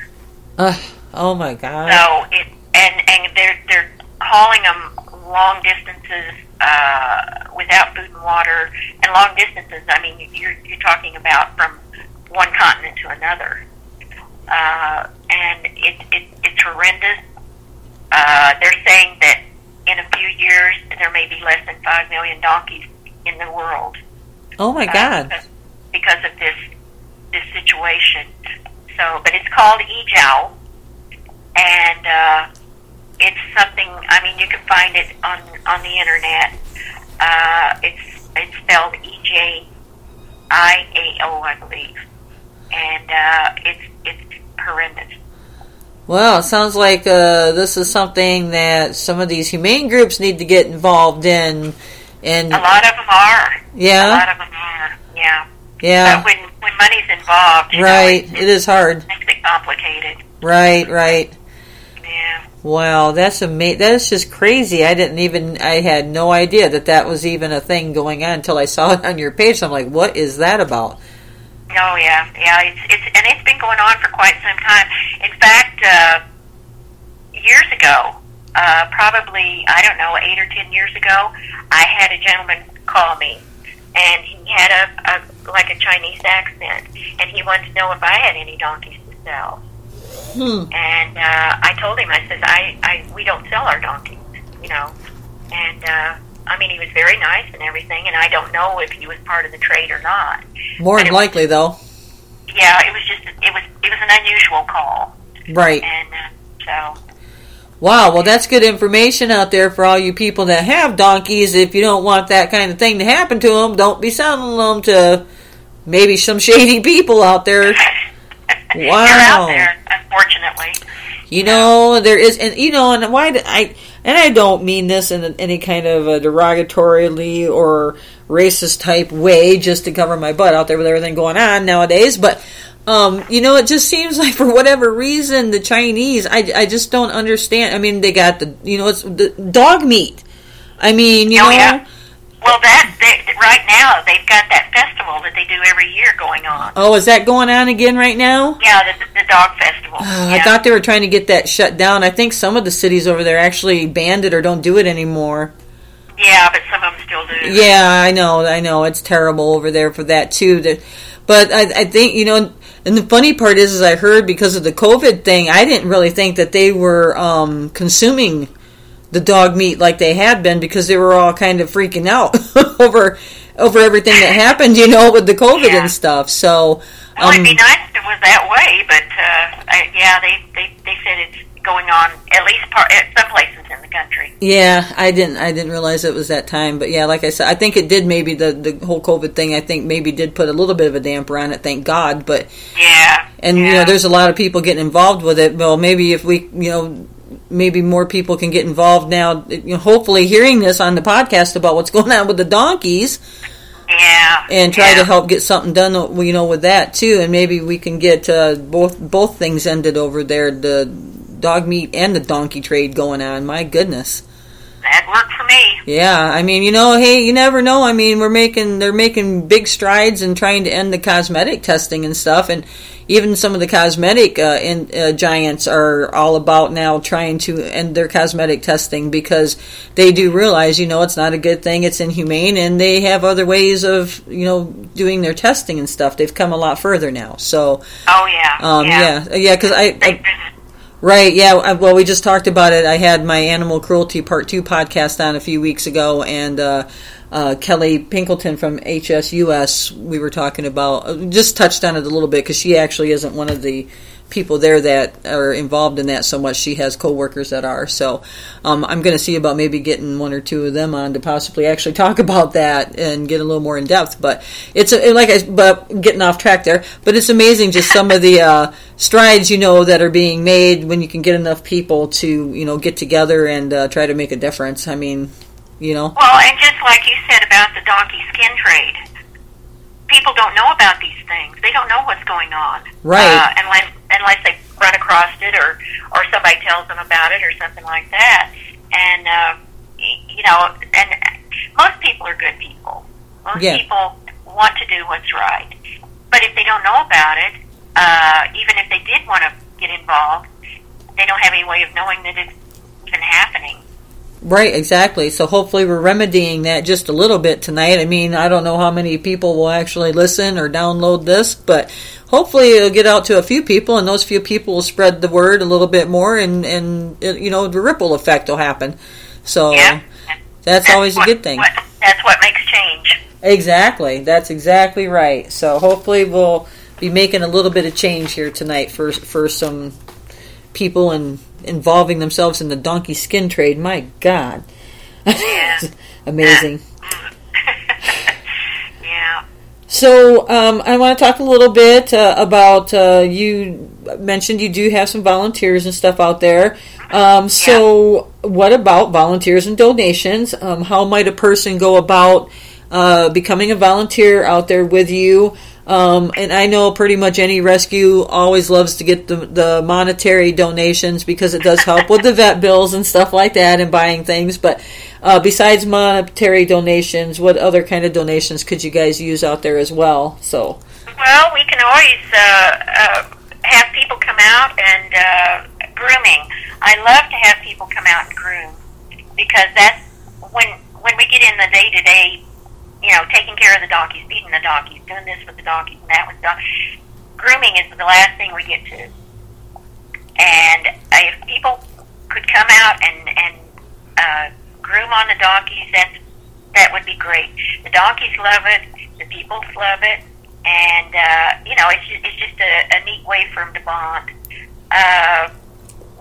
Uh, oh, my God. So it and and they're they're hauling them long distances uh, without food and water, and long distances. I mean, you're you're talking about from one continent to another, uh, and it, it it's horrendous. Uh, they're saying that in a few years there may be less than five million donkeys in the world Oh, my God. because, because of this this situation. So, but it's called ejiao, and uh, it's something. I mean, you can find it on on the internet. Uh, it's it's spelled E J I A O, I believe, and uh, it's it's horrendous. Well, it sounds like uh, this is something that some of these humane groups need to get involved in. And A lot of them are. A yeah, lot of them are. Yeah. yeah, But when when money's involved, right. know, It is hard. Makes it complicated. Right, right. Yeah. Wow, that's ama- That's just crazy. I didn't even. I had no idea that that was even a thing going on until I saw it on your page. So I'm like, what is that about? Oh yeah, yeah. It's it's and it's been going on for quite some time. In fact, uh, years ago, uh, probably I don't know, eight or ten years ago, I had a gentleman call me, and he had a, a like a Chinese accent, and he wanted to know if I had any donkeys to sell. Hmm. And uh, I told him, I said, I, I we don't sell our donkeys, you know. And uh, I mean, he was very nice and everything, and I don't know if he was part of the trade or not. More But than was- likely, though. Yeah, it was just it was it was an unusual call, Right. and uh, so Wow. Well, that's good information out there for all you people that have donkeys. If you don't want that kind of thing to happen to them, don't be selling them to maybe some shady people out there. they're Wow. out there, unfortunately. You know, there is, and you know, and why I, and I don't mean this in any kind of a derogatorily or racist type way just to cover my butt out there with everything going on nowadays, but, um, you know, it just seems like for whatever reason, the Chinese, I, I just don't understand. I mean, they got the, you know, it's the dog meat. I mean, you Oh, know, yeah. Well, that they, right now they've got that festival that they do every year going on. oh, is that going on again right now? Yeah, the, the dog festival. Uh, yeah. I thought they were trying to get that shut down. I think some of the cities over there actually banned it or don't do it anymore. Yeah, but some of them still do. Yeah, I know, I know. It's terrible over there for that too. That- But I, I think you know, and the funny part is, is I heard because of the COVID thing, I didn't really think that they were um, consuming the dog meat like they had been because they were all kind of freaking out over over everything that happened, you know, with the COVID Yeah. and stuff. So, Well, it'd be um, nice if it was that way, but uh, I, yeah, they, they they said it's going on at least part, at some places in the country. Yeah, I didn't. I didn't realize it was that time. But yeah, like I said, I think it did. Maybe the the whole COVID thing. I think maybe did put a little bit of a damper on it. Thank God. But Yeah, and you know, there's a lot of people getting involved with it. Well, maybe if we, you know, maybe more people can get involved now. You know, hopefully, hearing this on the podcast about what's going on with the donkeys yeah, and try yeah. to help get something done. You know, with that too, and maybe we can get uh, both both things ended over there. The dog meat and the donkey trade going on. My goodness. That worked for me. Yeah, I mean, you know, hey, you never know. I mean, we're making they're making big strides in trying to end the cosmetic testing and stuff, and even some of the cosmetic uh, in, uh, giants are all about now trying to end their cosmetic testing because they do realize, you know, it's not a good thing, it's inhumane, and they have other ways of, you know, doing their testing and stuff. They've come a lot further now, so Oh yeah, um, yeah. yeah, yeah, because I, I Right, yeah. Well, we just talked about it. I had my Animal Cruelty Part 2 podcast on a few weeks ago, and uh, uh, Kelly Pinkleton from HSUS, we were talking about, uh, just touched on it a little bit because she actually isn't one of the people there that are involved in that so much. She has coworkers that are. So um, I'm going to see about maybe getting one or two of them on to possibly actually talk about that and get a little more in depth. But it's a, like I, but getting off track there. But it's amazing just some of the uh, strides you know that are being made when you can get enough people to you know get together and uh, try to make a difference. I mean, you know. Well, and just like you said about the donkey skin trade, people don't know about these things. They don't know what's going on, Right. Uh, unless unless they run across it or or somebody tells them about it or something like that. And uh, you know, and most people are good people. Most Yeah. people want to do what's right, but if they don't know about it, uh, even if they did want to get involved, they don't have any way of knowing that it's even happening. Right, exactly. So hopefully we're remedying that just a little bit tonight. I mean, I don't know how many people will actually listen or download this, but hopefully it'll get out to a few people, and those few people will spread the word a little bit more, and and it, you know the ripple effect will happen. So Yeah. that's always a good thing. what- that's what makes change. Exactly. That's exactly right. So hopefully we'll be making a little bit of change here tonight for for some people and involving themselves in the donkey skin trade. My God, amazing. yeah. So um, I want to talk a little bit uh, about uh, you mentioned you do have some volunteers and stuff out there. Um, so what about volunteers and donations? Um, how might a person go about uh, becoming a volunteer out there with you? Um, and I know pretty much any rescue always loves to get the, the monetary donations because it does help with the vet bills and stuff like that and buying things. But uh, besides monetary donations, what other kind of donations could you guys use out there as well? So, Well, we can always uh, uh, have people come out and uh, grooming. I love to have people come out and groom because that's when when we get in the day to day, you know, taking care of the donkeys, feeding the donkeys, doing this with the donkeys and that with the donkeys. Grooming is the last thing we get to. And if people could come out and and uh, groom on the donkeys, that's that would be great. The donkeys love it. The people love it, and uh, you know, it's just, it's just a, a neat way for them to bond. Uh,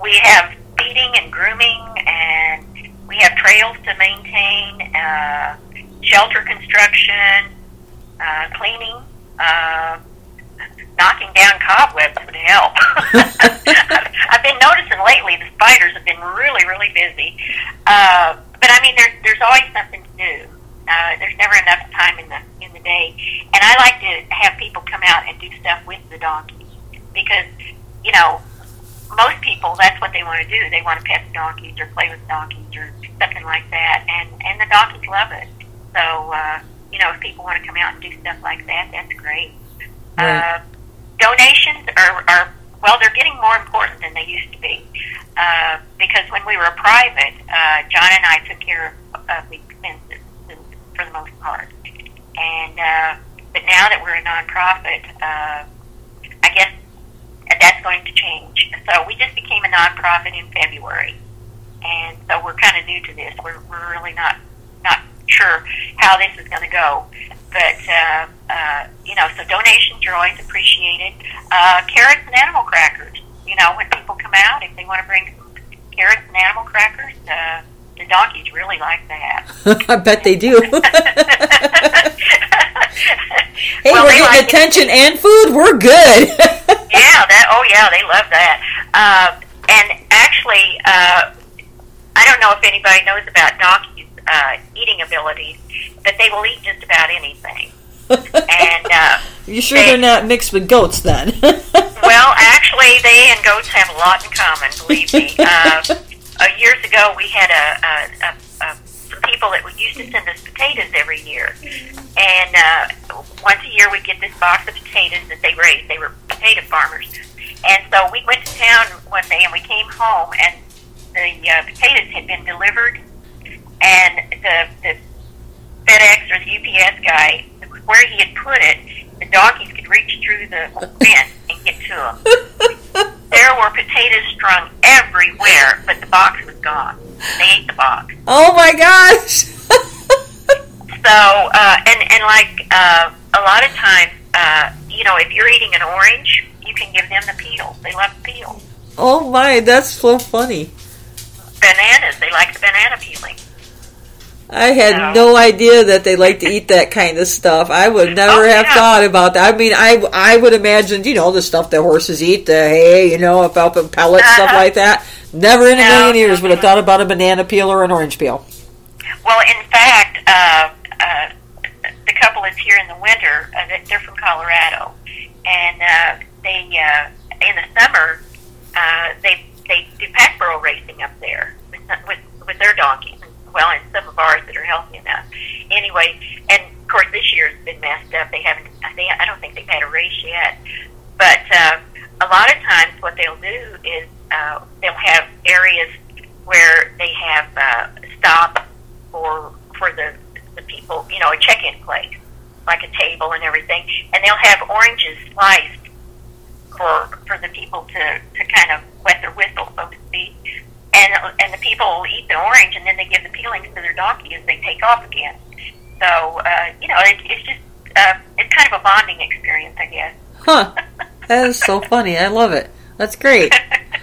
we have feeding and grooming, and we have trails to maintain, uh, shelter construction, uh, cleaning. Uh, knocking down cobwebs would help. I've, been noticing lately the spiders have been really, really busy. Uh, but I mean, there's there's always something to do. Uh, there's never enough time in the in the day, and I like to have people come out and do stuff with the donkeys because you know most people that's what they want to do. They want to pet the donkeys or play with donkeys or something like that, and and the donkeys love it. So uh, you know, if people want to come out and do stuff like that, that's great. Right. Uh, donations are, are well, they're getting more important than they used to be. Uh, because when we were private, uh, John and I took care of, of the expenses for the most part. And uh, but now that we're a nonprofit, uh, I guess that's going to change. So we just became a nonprofit in February, and so we're kind of new to this. We're, we're really not not sure how this is going to go. But uh, uh, you know, so donations are always appreciated. Uh, carrots and animal crackers. You know, when people come out, if they want to bring some carrots and animal crackers, uh, the donkeys really like that. I bet they do. hey, Well, we're getting like it. attention and food. We're good. yeah, that. Oh, yeah, they love that. Uh, and actually, uh, I don't know if anybody knows about donkeys' uh, eating abilities, but they will eat just about anything. And uh, you sure they're not mixed with goats then? well, actually, they and goats have a lot in common. Believe me. Uh, uh, years ago, we had a, a, a, a people that would used to send us potatoes every year, and uh, once a year we'd get this box of potatoes that they raised. They were potato farmers, and so we went to town one day and we came home and the uh, potatoes had been delivered, and the the FedEx or the UPS guy, where he had put it, the donkeys could reach through the fence and get to them. There were potatoes strung everywhere, but the box was gone. They ate the box. oh my gosh! So, uh, and and like uh, a lot of times, uh, you know, if you're eating an orange, you can give them the peel. They love the peel. oh my, that's so funny. Bananas, they like the banana peeling. I had Yeah. no idea that they like to eat that kind of stuff. I would never Oh, have yeah. thought about that. I mean, I I would imagine, you know, the stuff that horses eat, the hay, you know, a alfalfa pellets, stuff Uh-huh. like that. Never in a million years would have thought about a banana peel or an orange peel. Well, in fact, uh, uh, the couple that's here in the winter, uh, they- they're from Colorado, and uh, they uh, in the summer uh, they they do pack burro racing up there with with, with their donkeys. Well, and some of ours that are healthy enough. Anyway, and of course this year's been messed up. They haven't. I think I don't think they've had a race yet. But uh, a lot of times, what they'll do is uh, they'll have areas where they have uh, stop for for the the people, you know, a check-in place, like a table and everything, and they'll have oranges sliced for for the people to to kind of wet their whistle, so to speak. And and the people will eat the orange, and then they give the peelings to their donkey as they take off again. So uh, you know, it, it's just uh, it's kind of a bonding experience, I guess. Huh. That is so funny. I love it. That's great.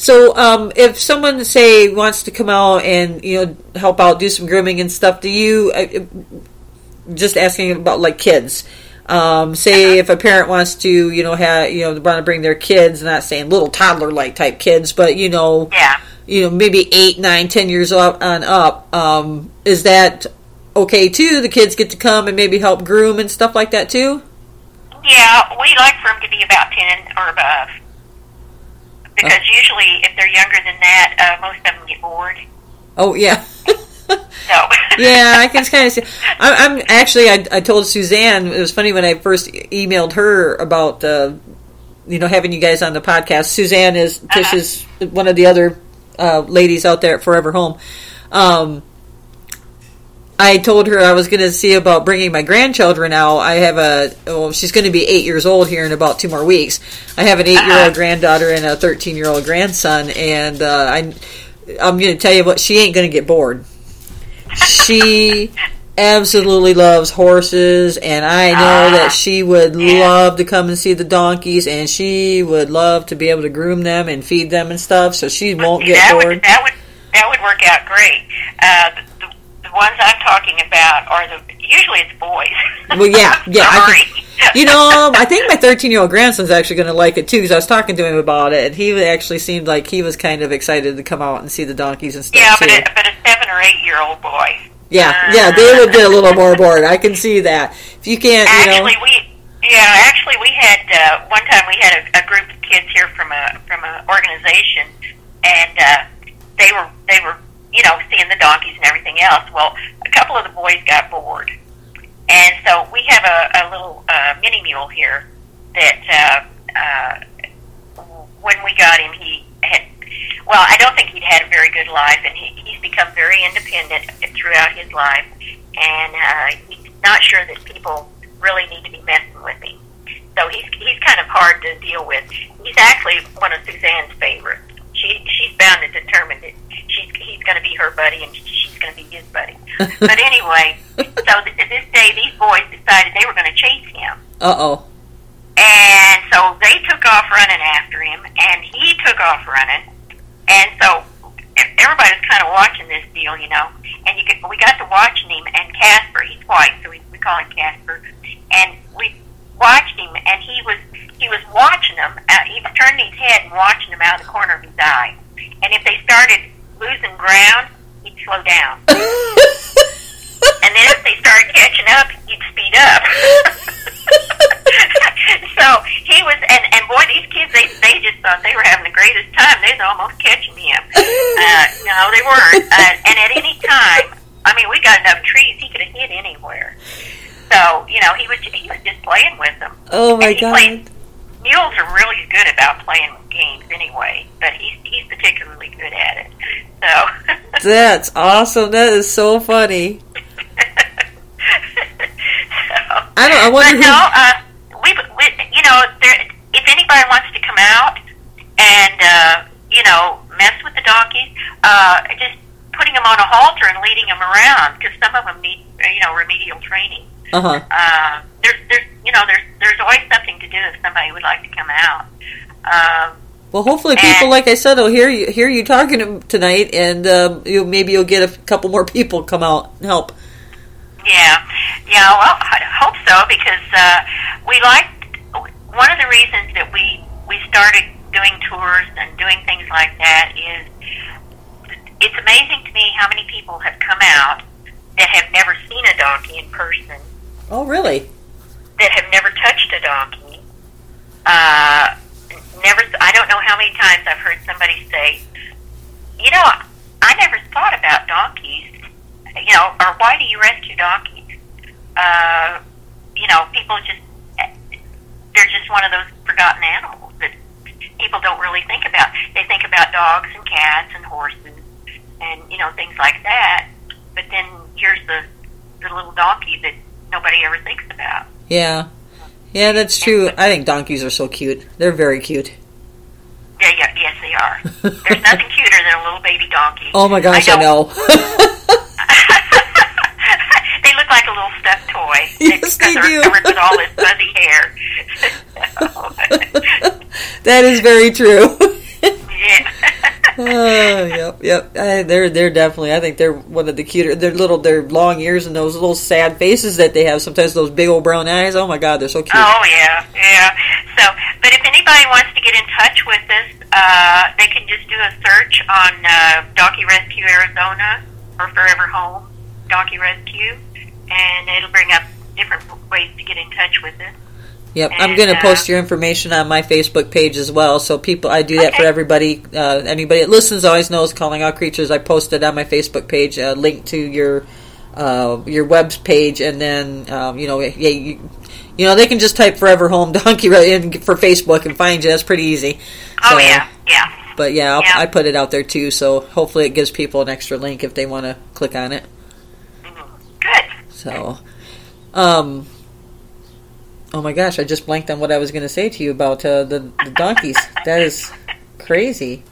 So, um, if someone say wants to come out and you know help out, do some grooming and stuff, do you uh, just asking about like kids? Um, say if a parent wants to, you know, have you know want to bring their kids, not saying little toddler like type kids, but you know, Yeah. you know, maybe eight, nine, ten years up on up. Um, is that okay too? The kids get to come and maybe help groom and stuff like that too. Yeah, we like for them to be about 10 or above. Because usually, if they're younger than that, uh, most of them get bored. Oh yeah. So. yeah, I can kind of see. I, I'm actually. I, I told Suzanne it was funny when I first emailed her about uh, you know having you guys on the podcast. Suzanne is Tish's one of the other uh, ladies out there at Forever Home. Um, I told her I was going to see about bringing my grandchildren out. I have a well, she's going to be eight years old here in about two more weeks. I have an eight year old granddaughter and a thirteen year old grandson, and uh, I I'm going to tell you what she ain't going to get bored she absolutely loves horses and i know that she would love to come and see the donkeys and she would love to be able to groom them and feed them and stuff so she won't get that bored Would, that would that would work out great. Uh, the, the, the ones I'm talking about are the usually it's boys. Well, yeah, yeah, I can- you know, I think my 13 year old grandson's actually going to like it too because I was talking to him about it, and he actually seemed like he was kind of excited to come out and see the donkeys and stuff Yeah, too. but a, but a seven or eight year old boy. Yeah, yeah, they would get a little more bored. I can see that. If you can't, you know, Actually, we yeah, actually we had uh, one time we had a, a group of kids here from a from an organization, and uh, they were they were you know seeing the donkeys and everything else. Well, a couple of the boys got bored, and so we have a, a little uh, mini mule here that uh, uh, when we got him, he had. Well, I don't think he'd had a very good life, and he, he's become very independent throughout his life, and uh, he's not sure that people really need to be messing with him. So he's he's kind of hard to deal with. He's actually one of Suzanne's favorites. She she's bound and determined that she's he's going to be her buddy and she's going to be his buddy. but anyway, so th- this day these boys decided they were going to chase him. uh oh. And so they took off running after him, and he took off running. And so e- everybody was kind of watching this deal, you know. And you get, we got to watching him, and Casper, he's white, so we, we call him Casper. And we watched him, and he was he was watching them. Uh, he was turning his head and watching them out of the corner of his eye. And if they started losing ground, he'd slow down. And then if they started catching up, he'd speed up. so he was, and, and boy, these kids, they, they just thought they were having the greatest time. They was almost catching him. Uh, no, they weren't. Uh, and at any time, I mean, we got enough trees, he could have hit anywhere. So, you know, he was, he was just playing with them. Oh my And he god. played- Mules are really good about playing games anyway, but he's, he's particularly good at it. So. That's awesome. That is so funny. I don't. I wonder But who. no, uh, we, we, you know, there, if anybody wants to come out and uh, you know mess with the donkeys, uh, just putting them on a halter and leading them around because some of them need you know remedial training. Uh huh. Uh, there's, there's, you know, there's, there's always something to do if somebody would like to come out. Um, Well, hopefully, people, And- like I said, will hear you hear you talking tonight, and um, you maybe you'll get a couple more people come out and help. Yeah, yeah. Well, I hope so because uh, we like one of the reasons that we we started doing tours and doing things like that is it's amazing to me how many people have come out that have never seen a donkey in person, Oh, really? that have never touched a donkey. Uh, never. I don't know how many times I've heard somebody say, "You know, I never thought about donkeys." You know, or why do you rescue donkeys? Uh, you know, people just they're just one of those forgotten animals that people don't really think about. They think about dogs and cats and horses and you know things like that. But then here's the the little donkey that nobody ever thinks about. Yeah. Yeah, that's true. I think donkeys are so cute. They're very cute. Yeah, yeah, yes, they are. There's nothing cuter than a little baby donkey. Oh my gosh, I, don't- know. like a little stuffed toy. Yes, they they're do. covered with all this fuzzy hair. that is very true. yeah. oh, yep, yep. Uh, they're they're definitely. I think they're one of the cuter. Their little, their long ears and those little sad faces that they have. Sometimes those big old brown eyes. Oh my God, they're so cute. Oh yeah, yeah. So, but if anybody wants to get in touch with us, uh, they can just do a search on uh, Donkey Rescue Arizona or Forever Home Donkey Rescue, and it'll bring up different ways to get in touch with us. Yep, I'm going to uh, post your information on my Facebook page as well. So people, I do that for everybody. Uh, anybody that listens always knows calling out creatures. I posted on my Facebook page a link to your uh, your web page, and then um, you know, yeah, you, you know, they can just type "Forever Home Donkey" right in for Facebook and find you. That's pretty easy. Oh So, yeah, yeah. But yeah, I'll, Yeah. I put it out there too. So hopefully, it gives people an extra link if they want to click on it. Good. So, um, oh my gosh, I just blanked on what I was going to say to you about uh, the, the donkeys. that is crazy.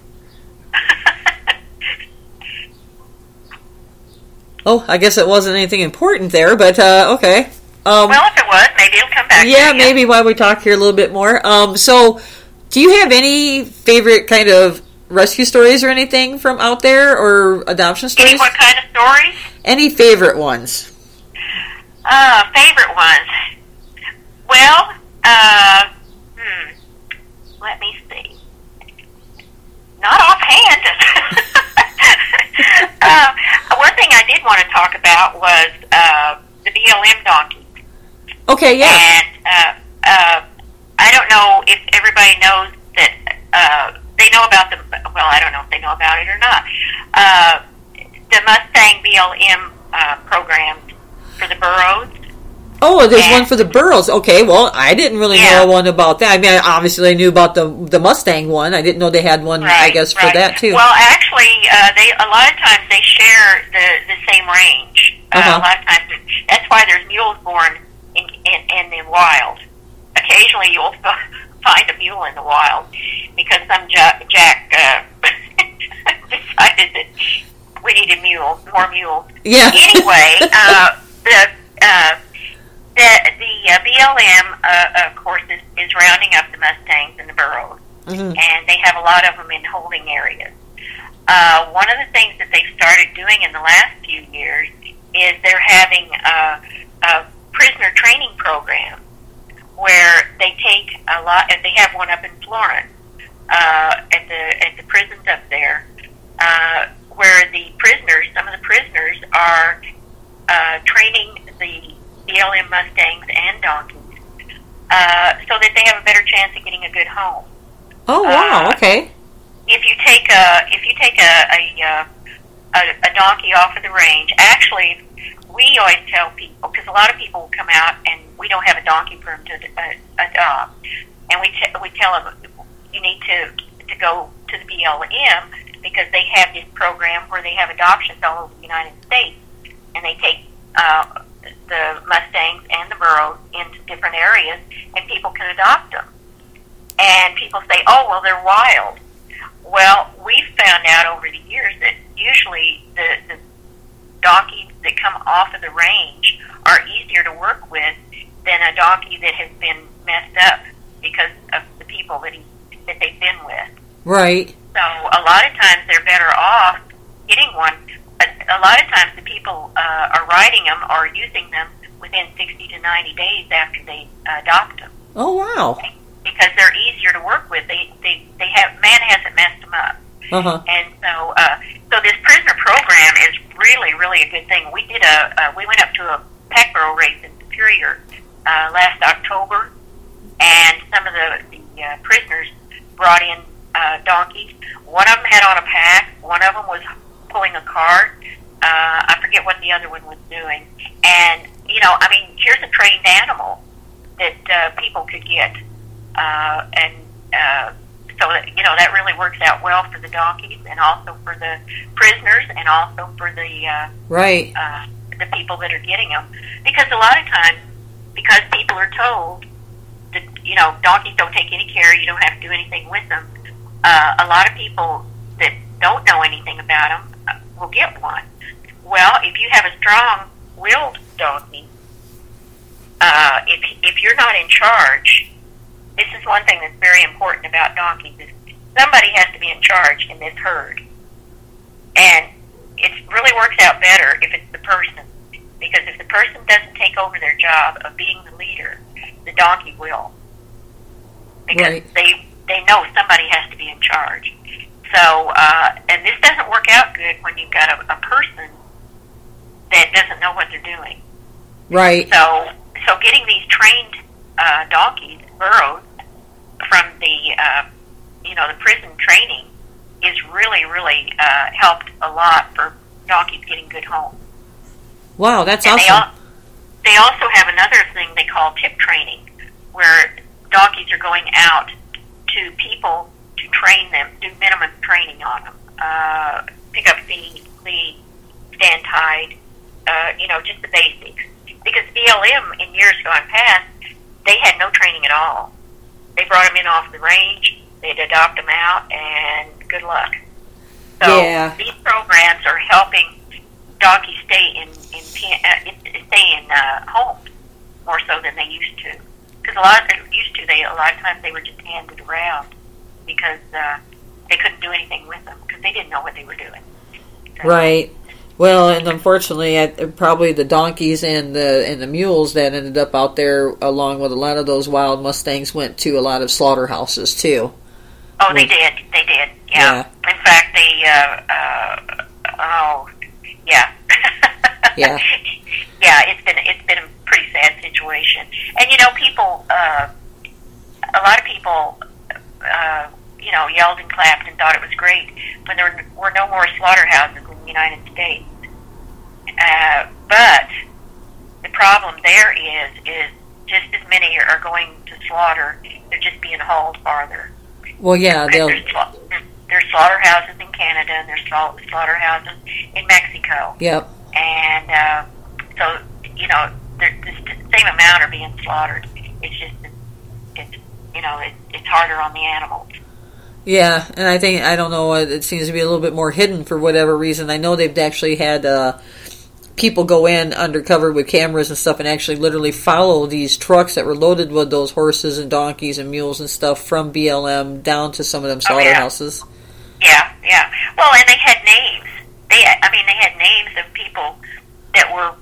Oh, I guess it wasn't anything important there, but uh, okay. Um, well, if it was, maybe it'll come back. yeah, maybe while we talk here a little bit more. Um, so, do you have any favorite kind of rescue stories or anything from out there, or adoption Any stories? what kind of stories? Any favorite ones? Uh, favorite ones. Well, uh, hmm, let me see. Not offhand. uh, one thing I did want to talk about was uh, the BLM donkey. Okay, yeah. And uh, uh, I don't know if everybody knows that uh, they know about the. Well, I don't know if they know about it or not. Uh, the Mustang BLM uh, program for the burros. Oh, there's and- one for the burros. Okay, well, I didn't really Yeah. know one about that. I mean, obviously, I knew about the the Mustang one. I didn't know they had one. I Right, guess for that too. Well, actually, uh, they a lot of times they share the the same range. Uh, Uh-huh. a lot of times, that's why there's mules born in in, in the wild. Occasionally, you'll find a mule in the wild because some jack, jack uh, decided that we needed mules, more mules. yeah. anyway, uh, the uh, the the uh, BLM, uh, of course, is, is rounding up the Mustangs and the burros, Mhm. and they have a lot of them in holding areas. Uh, one of the things that they've started doing in the last few years is they're having a, a prisoner training program where they take a lot. and They have one up in Florence uh, at the at the prisons up there, uh, where the prisoners, some of the prisoners, are uh, training the BLM Mustangs and donkeys, uh, so that they have a better chance of getting a good home. Oh wow. uh, Okay. If you take a if you take a a, uh, a, a donkey off of the range, actually, we always tell people because a lot of people will come out and we don't have a donkey for them to uh, adopt, and we t- we tell them you need to to go to the BLM because they have this program where they have adoptions all over the United States, and they take uh, the Mustangs and the Burros into different areas, and people can adopt them. And people say, "Oh, well, they're wild." Well, we've found out over the years that usually the, the donkeys that come off of the range are easier to work with than a donkey that has been messed up because of the people that he that they've been with. Right. So a lot of times they're better off getting one. A lot of times the people uh, are riding them or using them within 60 to 90 days after they uh, adopt them Oh wow. because they're easier to work with. They they they have man hasn't messed them up. Uh huh. And so, uh, so this prisoner program is really, really a good thing. We did a, uh, we went up to a pack burro race in Superior uh, last October, and some of the the uh, prisoners brought in uh, donkeys. One of them had on a pack. One of them was pulling a cart. Uh, I forget what the other one was doing. And you know, I mean, here's a trained animal that uh, people could get, uh, and uh, so that, you know that really works out well for the donkeys and also for the prisoners and also for the uh, Right. uh, the people that are getting them. Because a lot of times, because people are told that you know donkeys don't take any care, you don't have to do anything with them. Uh, a lot of people that don't know anything about them uh, will get one. Well, if you have a strong-willed donkey, uh, if if you're not in charge, this is one thing that's very important about donkeys. Is somebody has to be in charge in this herd, and it really works out better if it's the person. Because if the person doesn't take over their job of being the leader, the donkey will. Because Right. they they know somebody has to be in charge. So, uh, and this doesn't work out good when you've got a, a person that doesn't know what they're doing. Right. So, so getting these trained uh, donkeys, burros, from the uh, you know the prison training is really, really uh, helped a lot for donkeys getting good homes. Wow, that's And they, awesome. al- they also have another thing they call tip training, where donkeys are going out to people to train them, do minimum training on them, uh, pick up feed, lead, stand tied, uh, you know, just the basics. Because BLM in years gone past, they had no training at all. They brought them in off the range, they'd adopt them out, and good luck. So Yeah. these programs are helping donkeys stay in in, uh, stay in uh, homes more so than they used to. Because a lot of used to they a lot of times they were just handed around because uh, they couldn't do anything with them because they didn't know what they were doing. So, Right. Well, and unfortunately, I, probably the donkeys and the and the mules that ended up out there, along with a lot of those wild mustangs, went to a lot of slaughterhouses too. Oh, they did. They did. Yeah. In fact, they. Uh, uh, oh, yeah. Yeah. yeah. It's been it's been a pretty sad situation, and you know, people. Uh, a lot of people. Uh, you know, yelled and clapped and thought it was great when there were no more slaughterhouses in the United States. Uh, but the problem there is is just as many are going to slaughter; they're just being hauled farther. Well, yeah, they'll. There's, there's, there's slaughterhouses in Canada and there's slaughterhouses in Mexico. Yep. And uh, so you know, the same amount are being slaughtered. It's just it's you know it, it's harder on the animals. Yeah, and I think I don't know. It seems to be a little bit more hidden for whatever reason. I know they've actually had uh, people go in undercover with cameras and stuff and actually literally follow these trucks that were loaded with those horses and donkeys and mules and stuff from BLM down to some of them slaughterhouses. Oh, yeah. yeah, yeah. Well, and they had names. They, I mean, they had names of people that were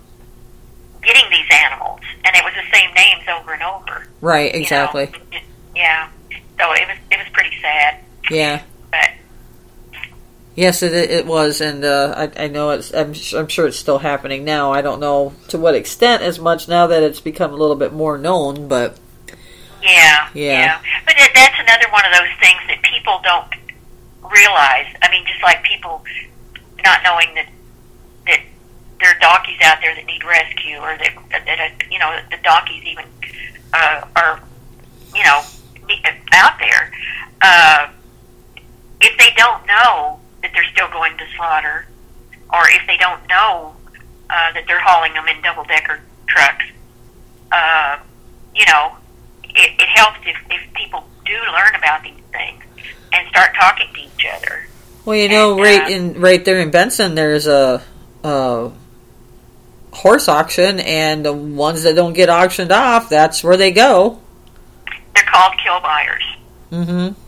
getting these animals, and it was the same names over and over. Right. Exactly. You know? Yeah. So it was it was pretty sad. Yeah. But yes, it it was, and uh, I I know it's I'm I'm sure it's still happening now. I don't know to what extent as much now that it's become a little bit more known, but yeah, yeah. yeah. But that's another one of those things that people don't realize. I mean, just like people not knowing that that there are donkeys out there that need rescue, or that that uh, you know the donkeys even uh, are you know out there. Uh, if they don't know that they're still going to slaughter, or if they don't know uh, that they're hauling them in double decker trucks, uh, you know, it, it helps if, if people do learn about these things and start talking to each other. Well, you know, and, right uh, in right there in Benson, there's a, a horse auction, and the ones that don't get auctioned off, that's where they go. They're called kill buyers. Mm-hmm.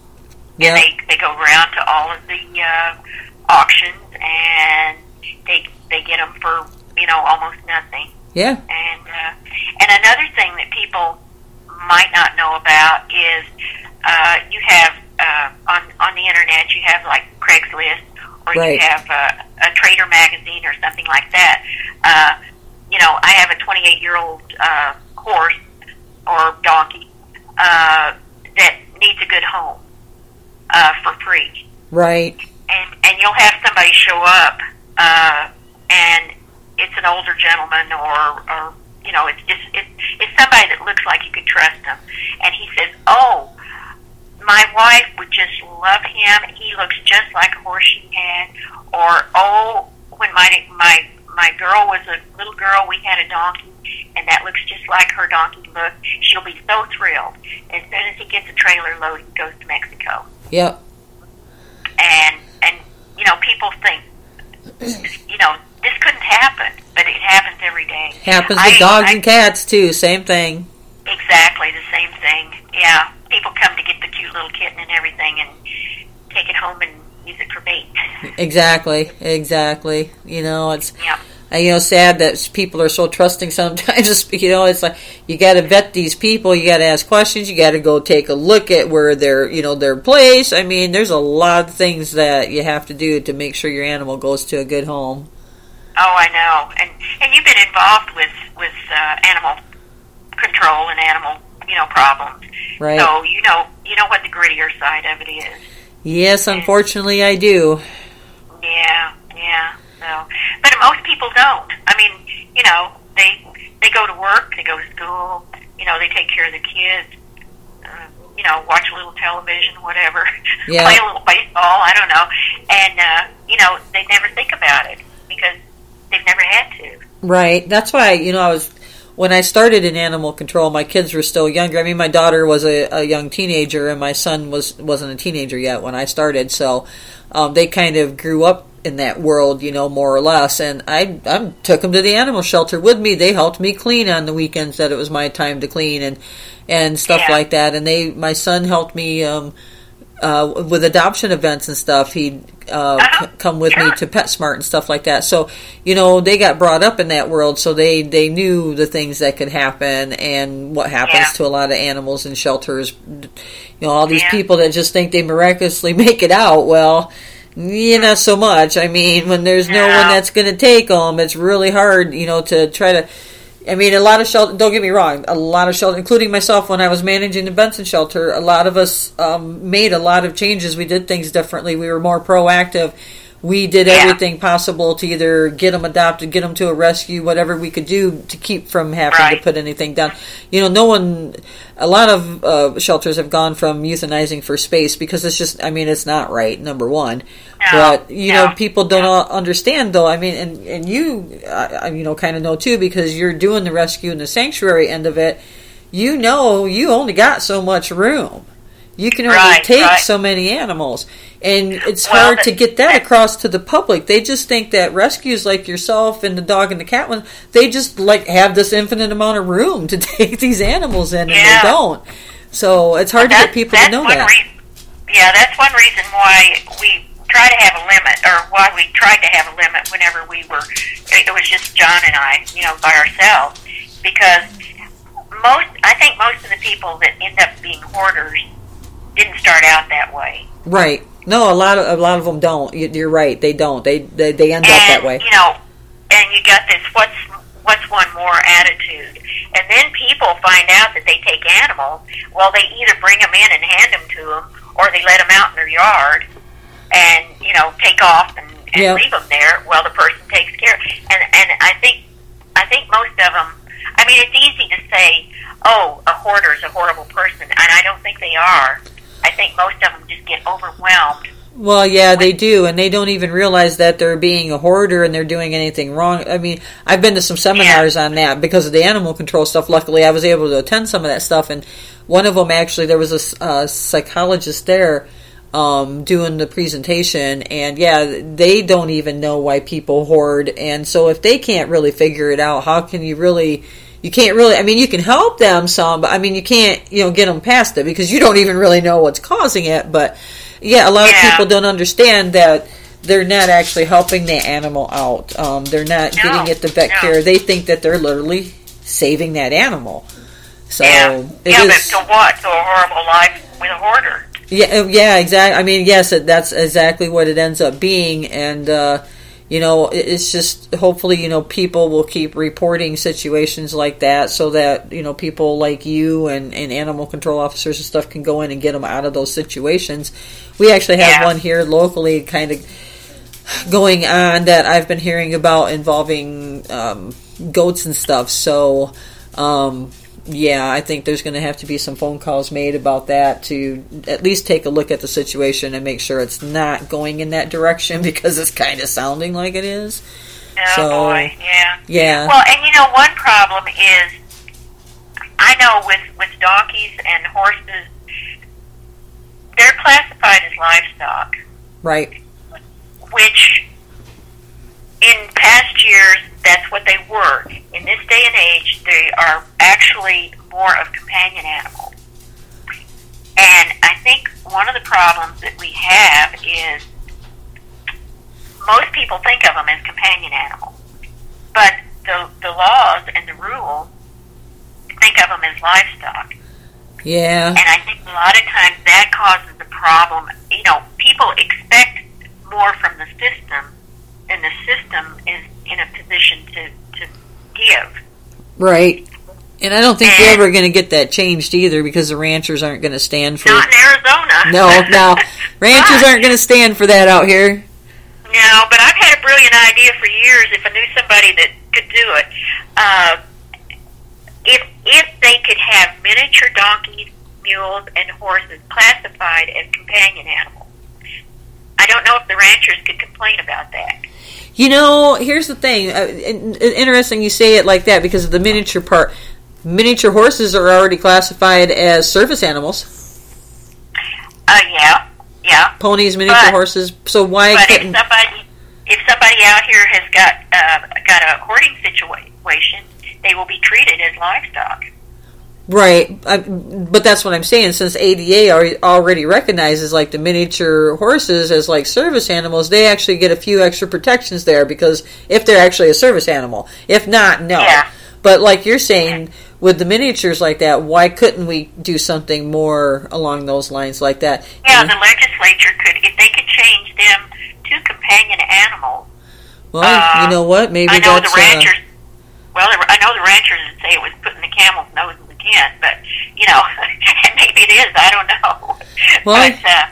Yeah. And they they go around to all of the uh, auctions and they they get them for you know almost nothing. Yeah. And uh, and another thing that people might not know about is uh, you have uh, on on the internet you have like Craigslist or right. you have uh, a Trader magazine or something like that. Uh, you know, I have a 28 year old uh, horse or donkey uh, that needs a good home uh, for free. Right. And and you'll have somebody show up, uh, and it's an older gentleman, or or you know, it's just it's it's somebody that looks like you could trust him, and he says, "Oh, my wife would just love him. He looks just like a horse she had," or "Oh, when my my my girl was a little girl, we had a donkey, and that looks just like her donkey look. She'll be so thrilled. As soon as he gets a trailer load, he goes to Mexico. Yep. And and you know, people think you know this couldn't happen, but it happens every day. Happens with I, dogs I, and cats too. Same thing. Exactly the same thing. Yeah, people come to get the cute little kitten and everything, and take it home and use it for bait. Exactly. Exactly. You know, it's. Yeah and, you know, sad that people are so trusting sometimes. you know, it's like you got to vet these people. You got to ask questions. You got to go take a look at where they're, you know, their place. I mean, there's a lot of things that you have to do to make sure your animal goes to a good home. Oh, I know, and and you've been involved with with uh, animal control and animal, you know, problems. Right. So you know, you know what the grittier side of it is. Yes, unfortunately, I do. Yeah, yeah. So, but most people don't. I mean, you know, they they go to work, they go to school, you know, they take care of the kids, uh, you know, watch a little television, whatever, yeah. play a little baseball. I don't know, and uh, you know, they never think about it because they've never had to. Right. That's why you know I was when I started in animal control, my kids were still younger. I mean, my daughter was a, a young teenager, and my son was wasn't a teenager yet when I started. So um, they kind of grew up in that world, you know, more or less. And I, I took them to the animal shelter with me. They helped me clean on the weekends that it was my time to clean and and stuff yeah. like that. And they, my son helped me um, uh, with adoption events and stuff, he'd uh, Uh-huh. c- come with me to PetSmart and stuff like that. So, you know, they got brought up in that world, so they they knew the things that could happen and what happens Yeah. to a lot of animals in shelters. You know, all these Yeah. people that just think they miraculously make it out. Well. Yeah, not so much. I mean, when there's no No. one that's going to take them, it's really hard, you know, to try to. I mean, a lot of shelter. Don't get me wrong. A lot of shelter, including myself, when I was managing the Benson shelter, a lot of us um, made a lot of changes. We did things differently. We were more proactive. We did Yeah. everything possible to either get them adopted, get them to a rescue, whatever we could do to keep from having to put anything down. You know, no one. A lot of uh, shelters have gone from euthanizing for space because it's just. I mean, it's not right. Number one, No, but you know, people don't understand though. I mean, and and you, you know, kind of know too because you're doing the rescue and the sanctuary end of it. You know, you only got so much room. You can only Right, take right. so many animals, and it's Well, hard to get that that- across to the public. They just think that rescues like yourself and the dog and the cat one, they just like have this infinite amount of room to take these animals in, and Yeah. they don't. So it's hard to get people to know that. Reason, yeah, that's one reason why we try to have a limit, or why we tried to have a limit whenever we were. It was just John and I, you know, by ourselves, because most, I think, most of the people that end up being hoarders didn't start out that way. Right. No, a lot of a lot of them don't. You- You're right. They don't. They they, they end up that way. you know, and you got this what's what's one more attitude, and then people find out that they take animals. Well, they either bring them in and hand them to them, or they let them out in their yard, and you know, take off and, and Yep. leave them there while the person takes care. And and I think I think most of them. I mean, it's easy to say, "Oh, a hoarder is a horrible person," and I don't think they are. I think most of them just get overwhelmed Well, yeah, they do, and they don't even realize that they're being a hoarder and they're doing anything wrong. I mean, I've been to some seminars on that because of the animal control stuff. Luckily, I was able to attend some of that stuff, and one of them actually, there was a psychologist there um, doing the presentation, and yeah, they don't even know why people hoard, and so if they can't really figure it out, how can you really? You can't really. I mean, you can help them some, but I mean, you can't, you know, get them past it because you don't even really know what's causing it. But yeah, a lot of people don't understand that they're not actually helping the animal out. Um, they're not No, getting it the vet no. care. They think that they're literally saving that animal. So yeah, it yeah, is- but to what? To a horrible life with a hoarder. yeah, uh, yeah, exactly. I mean, yes, that's exactly what it ends up being, and uh, you know, it's just hopefully you know people will keep reporting situations like that, so that you know people like you and, and animal control officers and stuff can go in and get them out of those situations. We actually have Yeah. one here locally, kind of going on that I've been hearing about involving um, goats and stuff. So. Um, yeah, I think there's going to have to be some phone calls made about that to at least take a look at the situation and make sure it's not going in that direction because it's kind of sounding like it is. Oh So, boy, yeah. Yeah. Well, and you know, one problem is, I know with with donkeys and horses, they're classified as livestock, right. which in past years that's what they were. In this day and age, they are actually more of companion animals. And I think one of the problems that we have is most people think of them as companion animals, but the the laws and the rules think of them as livestock. Yeah. And I think a lot of times that causes the problem. You know, people expect more from the system, and the system is in a position to, to give. Right. And I don't think we're ever going to get that changed either because the ranchers aren't going to stand for Not in Arizona. No, no. Ranchers But- aren't going to stand for that out here. No, but I've had a brilliant idea for years. If I knew somebody that could do it, uh, if if they could have miniature donkeys, mules, and horses classified as companion animals, I don't know if the ranchers could complain about that. You know, here's the thing. Uh, in- in- interesting you say it like that because of the miniature part. Miniature horses are already classified as service animals. Uh, yeah, yeah. Ponies, miniature But- horses. So why But if couldn't? somebody if somebody out here has got uh, got a hoarding situation, they will be treated as livestock. Right, I, but that's what I'm saying. Since ADA already, recognizes like the miniature horses as like service animals, they actually get a few extra protections there because if they're actually a service animal, if not, no. Yeah. But like you're saying, with the miniatures like that, why couldn't we do something more along those lines like that? Yeah, the legislature could, if they could change them to companion animals. well, uh, you know what? Maybe I know that's the uh, well, I know the ranchers would say it was putting the camel's nose the but you know, maybe it is. I don't know. Well, but, uh,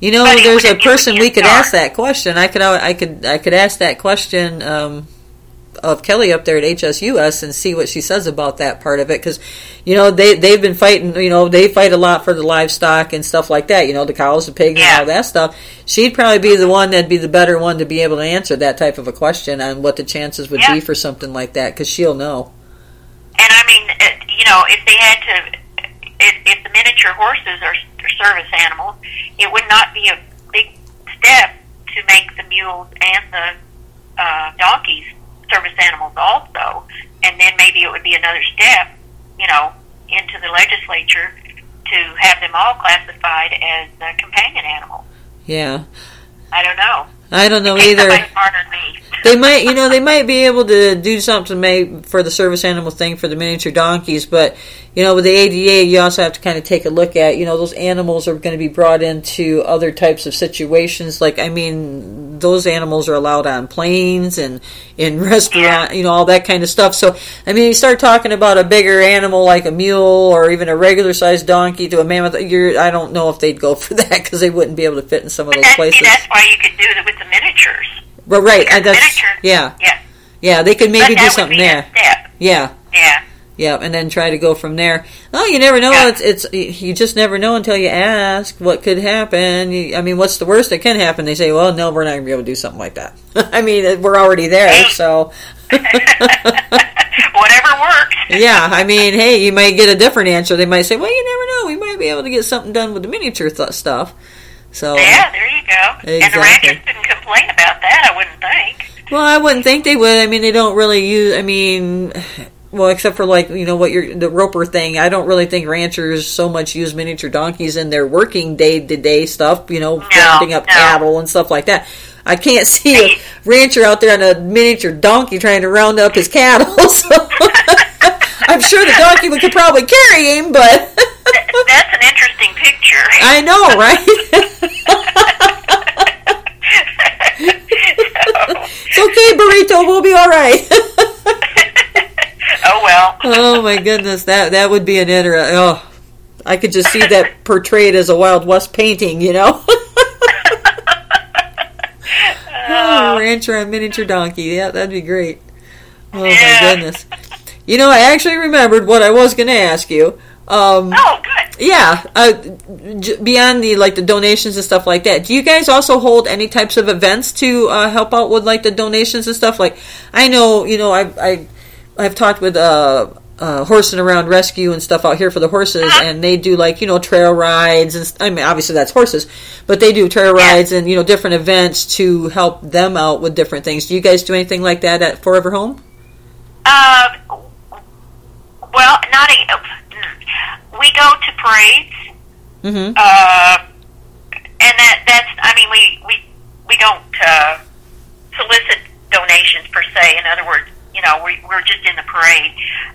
You know, there's a person we could start. ask that question. I could, I could, I could ask that question um, of Kelly up there at HSUS and see what she says about that part of it. Because, you know, they they've been fighting. You know, they fight a lot for the livestock and stuff like that. You know, the cows, the pigs, and all that stuff. She'd probably be the one that'd be the better one to be able to answer that type of a question on what the chances would Yeah. be for something like that. Because she'll know. and I mean, you know, if they had to, if, if the miniature horses are, are service animals, it would not be a big step to make the mules and the uh, donkeys service animals also, and then maybe it would be another step, you know, into the legislature to have them all classified as uh, companion animals. Yeah, I don't know. I don't know either. somebody smarter than me. They might, you know, they might be able to do something maybe for the service animal thing for the miniature donkeys, but you know, with the ADA, you also have to kind of take a look at, you know, those animals are going to be brought into other types of situations. Like, I mean, those animals are allowed on planes and in restaurant, you know, all that kind of stuff. So, I mean, you start talking about a bigger animal like a mule or even a regular sized donkey to a mammoth. You're, I don't know if they'd go for that because they wouldn't be able to fit in some of those places. see, that's why you could do it with the miniatures. But right, and that's yeah, yeah. yeah. They could maybe do something there. Yeah, Yeah. yeah, and then try to go from there. Oh, you never know. Yeah. It's it's you just never know until you ask what could happen. You, I mean, what's the worst that can happen? They say, "Well, no, we're not going to be able to do something like that." I mean, we're already there, Hey. so Whatever works. yeah. I mean, hey, you might get a different answer. They might say, "Well, you never know. We might be able to get something done with the miniature th- stuff." So Yeah, uh, there you go. Exactly. And the ranchers couldn't complain about that, I wouldn't think. Well, I wouldn't think they would. I mean, they don't really use. I mean, well, except for like you know what you're the roper thing. I don't really think ranchers so much use miniature donkeys in their working day to day stuff. You know, rounding up no. cattle and stuff like that. I can't see a rancher out there on a miniature donkey trying to round up his cattle. So I'm sure the donkey would could probably carry him, but Th- That's an interesting picture. I know, right? it's okay, burrito. We'll be all right. oh, well. oh my goodness, that that would be an inter. Oh, I could just see that portrayed as a Wild West painting, you know. oh, rancher on miniature donkey. Yeah, that'd be great. Oh Yeah. my goodness. You know, I actually remembered what I was going to ask you. Um, Oh. Yeah, uh, j- beyond the like the donations and stuff like that, do you guys also hold any types of events to uh, help out with like the donations and stuff? Like, I know, you know, I I I've talked with uh, uh, horsing around rescue and stuff out here for the horses, and they do like you know trail rides and I mean obviously that's horses, but they do trail rides and you know different events to help them out with different things. Do you guys do anything like that at Forever Home? Uh, well, not a. We go to parades, Mm-hmm. uh, and that that's. I mean, we we we don't uh, solicit donations per se. In other words, you know, we, we're just in the parade.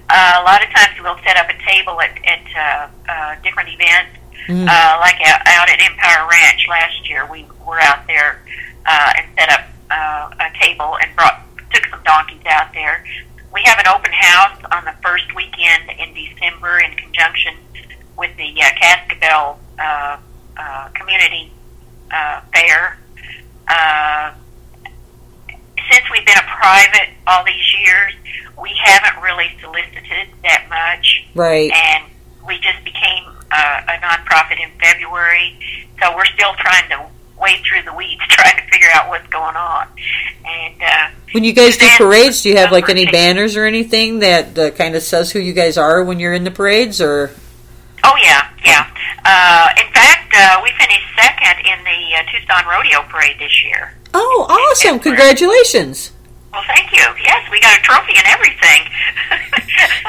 Uh, a lot of times, we'll set up a table at at uh, uh, different events. Mm-hmm. Uh, like out, out at Empire Ranch last year, we were out there uh, and set up uh, a table and brought took some donkeys out there. We have an open house on the first weekend in December in conjunction with the uh, Cascabel uh, uh, Community uh, Fair. Uh, since we've been a private all these years, we haven't really solicited that much Right. and we just became uh, a nonprofit in February. So we're still trying to wade through the weeds, trying to figure out what's going on. And uh, When you guys do parades, do you have like any banners or anything that uh, kind of says who you guys are when you're in the parades? Or oh yeah, yeah. Uh, in fact, uh, we finished second in the uh, Tucson Rodeo Parade this year. oh, awesome! Congratulations! Well, thank you. Yes, we got a trophy and everything.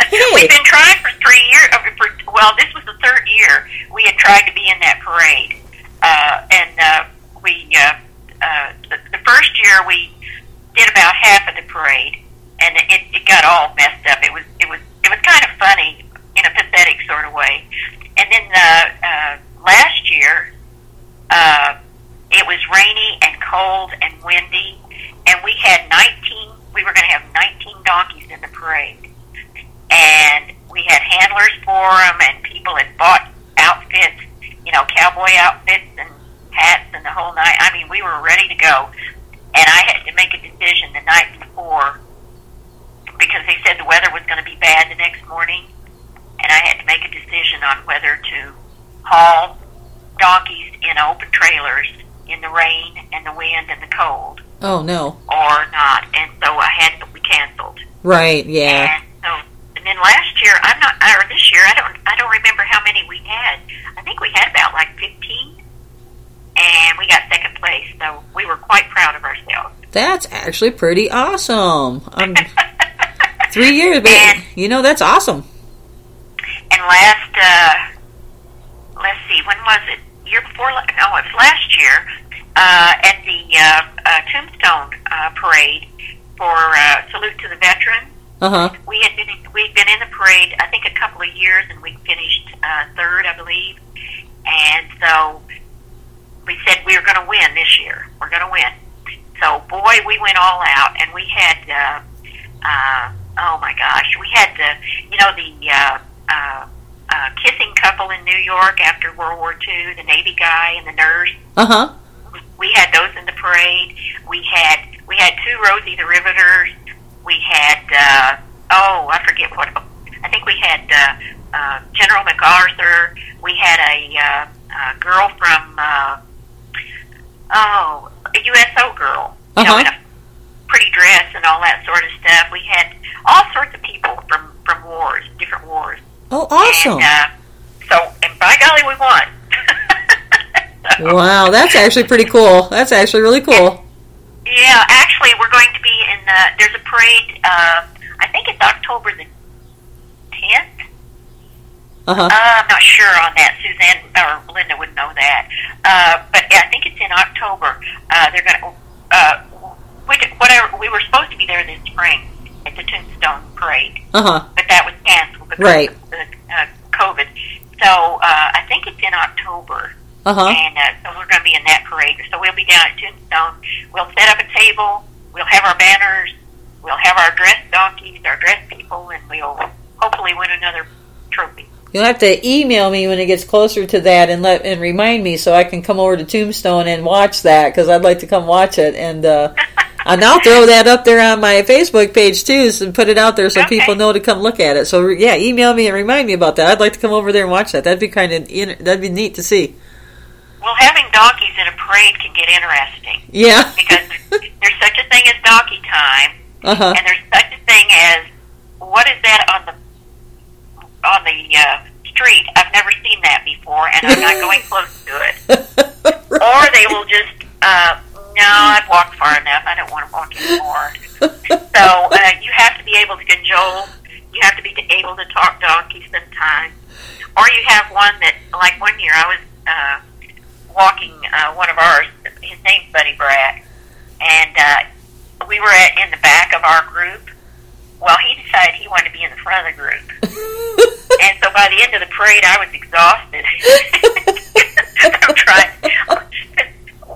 Hey. We've been trying for three years, uh, for well, this was the third year we had tried to be in that parade, uh, and uh, we uh, uh, the, the first year we did about half of the parade, and it, it got all messed up. It was it was it was kind of funny in a pathetic sort of way, and then uh, uh, last year uh, it was rainy and cold and windy, and we had 19. We were going to have 19 donkeys in the parade, and we had handlers for them, and people had bought outfits, you know, cowboy outfits and hats and the whole night. I mean, we were ready to go, and I had to make a decision the night before because they said the weather was going to be bad the next morning, and I had to make a decision on whether to haul donkeys in open trailers in the rain and the wind and the cold Oh no. or not. And so I had to, we canceled. Right. Yeah. And so and then last year I'm not or this year I don't I don't remember how many we had. I think we had about like fifteen. And we got second place, so we were quite proud of ourselves. That's actually pretty awesome. Um, three years, but And- you know that's awesome. And last, uh, let's see, when was it? Year before? No, it was last year uh, at the uh, uh, Tombstone uh, parade for uh, salute to the veterans. Uh huh. We had been we'd been in the parade, I think, a couple of years, and we finished uh, third, I believe. And so we said we were going to win this year. We're going to win. So boy, we went all out, and we had uh, uh, oh my gosh, we had the you know the uh, uh, uh, kissing couple in New York after World War II, the Navy guy and the nurse Uh huh. we had those in the parade. We had we had two Rosie the Riveters. We had uh, oh I forget what I think we had uh, uh, General MacArthur. We had a, uh, a girl from uh, oh a USO girl, you know, Uh-huh. in a pretty dress and all that sort of stuff. We had all sorts of people from from wars, different wars. Oh, awesome. And, uh, so and by golly, we won. So- Wow, that's actually pretty cool. That's actually really cool. Yeah, actually, we're going to be in the. There's a parade. Uh, I think it's October the tenth. Uh huh. Uh, I'm not sure on that. Suzanne or Linda would know that. Uh, but I think it's in October. Uh, they're going to. Uh, we, whatever. We were supposed to be there this spring at the Tombstone Parade, Uh huh. but that was canceled because Right. of the uh, COVID. So uh, I think it's in October. Uh huh. And uh, so we're going to be in that parade. So we'll be down at Tombstone. We'll set up a table. We'll have our banners. We'll have our dressed donkeys, our dressed people, and we'll hopefully win another trophy. You'll have to email me when it gets closer to that and let and remind me so I can come over to Tombstone and watch that because I'd like to come watch it and uh, and I'll throw that up there on my Facebook page too and put it out there so Okay. people know to come look at it. So yeah, email me and remind me about that. I'd like to come over there and watch that. That'd be kind of that'd be neat to see. Well, having donkeys in a parade can get interesting Yeah. because there's, there's such a thing as donkey time, Uh huh. and there's such a thing as what is that on the on the uh, street? I've never seen that before, and I'm not going close to it. or they will just uh, no i've walked far enough. I don't want to walk anymore. So uh, you have to be able to cajole. You have to be able to talk donkey sometimes. Or you have one that like one year i was uh, walking uh, one of ours his name's buddy brack. And uh, we were at, in the back of our group well he decided he wanted to be in the front of the group and so by the end of the parade, I was exhausted. I'm trying.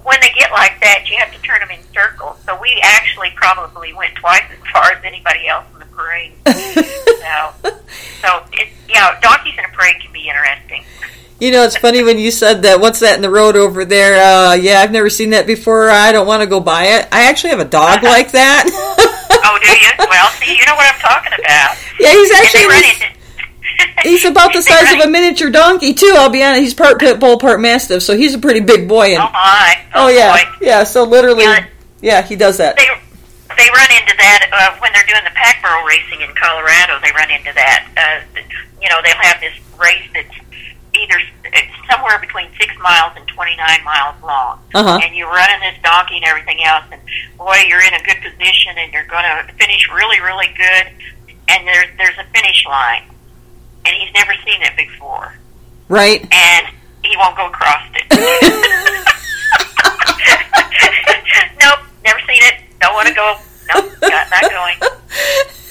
When they get like that, you have to turn them in circles. So we actually probably went twice as far as anybody else in the parade. So, so it, yeah, donkeys in a parade can be interesting. You know, it's funny when you said that. What's that in the road over there? Uh, yeah, I've never seen that before. I don't want to go by it. I actually have a dog like that. Oh, do you? Well, see, you know what I'm talking about. yeah, he's actually he's, he's about the size of a miniature donkey too. I'll be honest. He's part pit bull, part mastiff, so he's a pretty big boy. And Oh my! oh, yeah, boy. yeah. So literally, Yeah. yeah, he does that. they they run into that uh, when they're doing the pack burro racing in Colorado. They run into that. Uh, you know, they'll have this race that's either it's somewhere between six miles and twenty nine miles long, Uh-huh. and you're running this donkey and everything else, and boy, you're in a good position, and you're going to finish really, really good. And there's there's a finish line, and he's he's never seen it before, Right. and he won't go across it. nope, never seen it. Don't want to go. Nope, not, not going.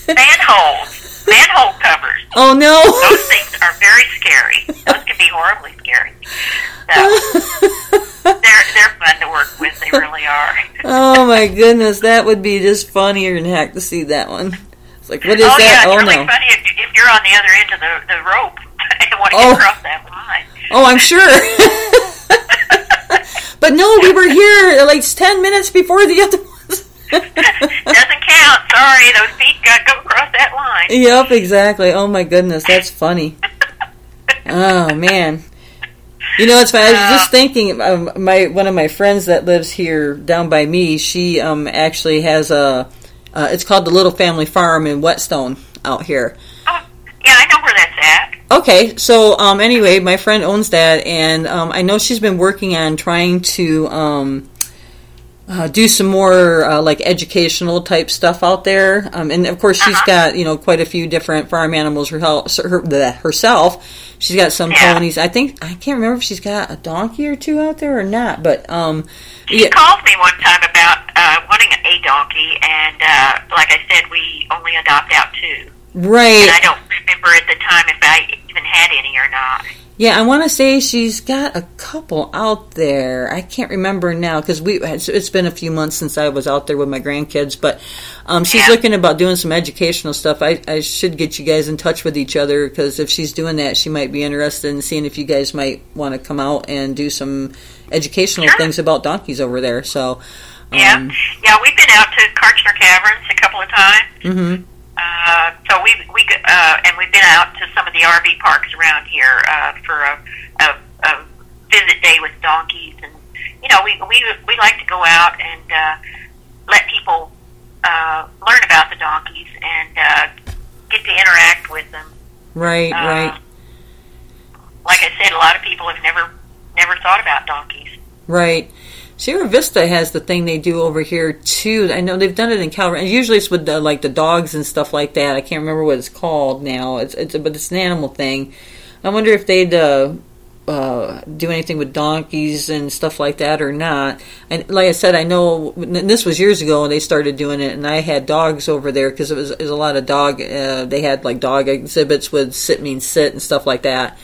Manholes, manhole covers. Oh no. Those things are very scary. Those can be horribly scary. So they're they're fun to work with. They really are. oh my goodness, that would be just funnier than heck to see that one. It's like, what is oh that? yeah, it's oh really no. funny if, if you're on the other end of the the rope and want to Oh. get across that line. Oh, I'm sure. but no, we were here like ten minutes before the other. Doesn't count. Sorry, those feet got to go across that line. yep, exactly. Oh my goodness, that's funny. Oh man. You know, it's funny. I was just thinking. Um, my one of my friends that lives here down by me. She um, actually has a. Uh, it's called the Little Family Farm in Whetstone out here. Oh, yeah, I know where that's at. Okay, so um, anyway, my friend owns that, and um, I know she's been working on trying to um, uh, do some more uh, like educational type stuff out there. Um, and of course, she's Uh-huh. got you know quite a few different farm animals her, her, herself. She's got some Yeah. ponies. I think I can't remember if she's got a donkey or two out there or not, but um, She yeah, called me one time about uh, wanting a donkey, and uh, like I said, we only adopt out two. right. And I don't remember at the time if I even had any or not. Yeah, I want to say she's got a couple out there. I can't remember now because we it's, been a few months since I was out there with my grandkids. But um, she's Yeah. looking about doing some educational stuff. I, I should get you guys in touch with each other because if she's doing that, she might be interested in seeing if you guys might want to come out and do some educational Sure. things about donkeys over there. So Yeah, um, yeah, we've been out to Kartchner Caverns a couple of times. mhm. Uh, so we we uh, and we've been out to some of the RV parks around here uh, for a, a, a visit day with donkeys, and you know we we we like to go out and uh, let people uh, learn about the donkeys and uh, get to interact with them. right, Uh, right, Like I said, a lot of people have never never thought about donkeys. right. Sierra Vista has the thing they do over here too. I know they've done it in. And usually it's with the, like the dogs and stuff like that. I can't remember what it's called now. It's it's but it's an animal thing. I wonder if they'd uh, uh, do anything with donkeys and stuff like that or not. And like I said, I know and this was years ago when they started doing it, and I had dogs over there because it was, it was a lot of dog. Uh, they had like dog exhibits with sit means sit and stuff like that.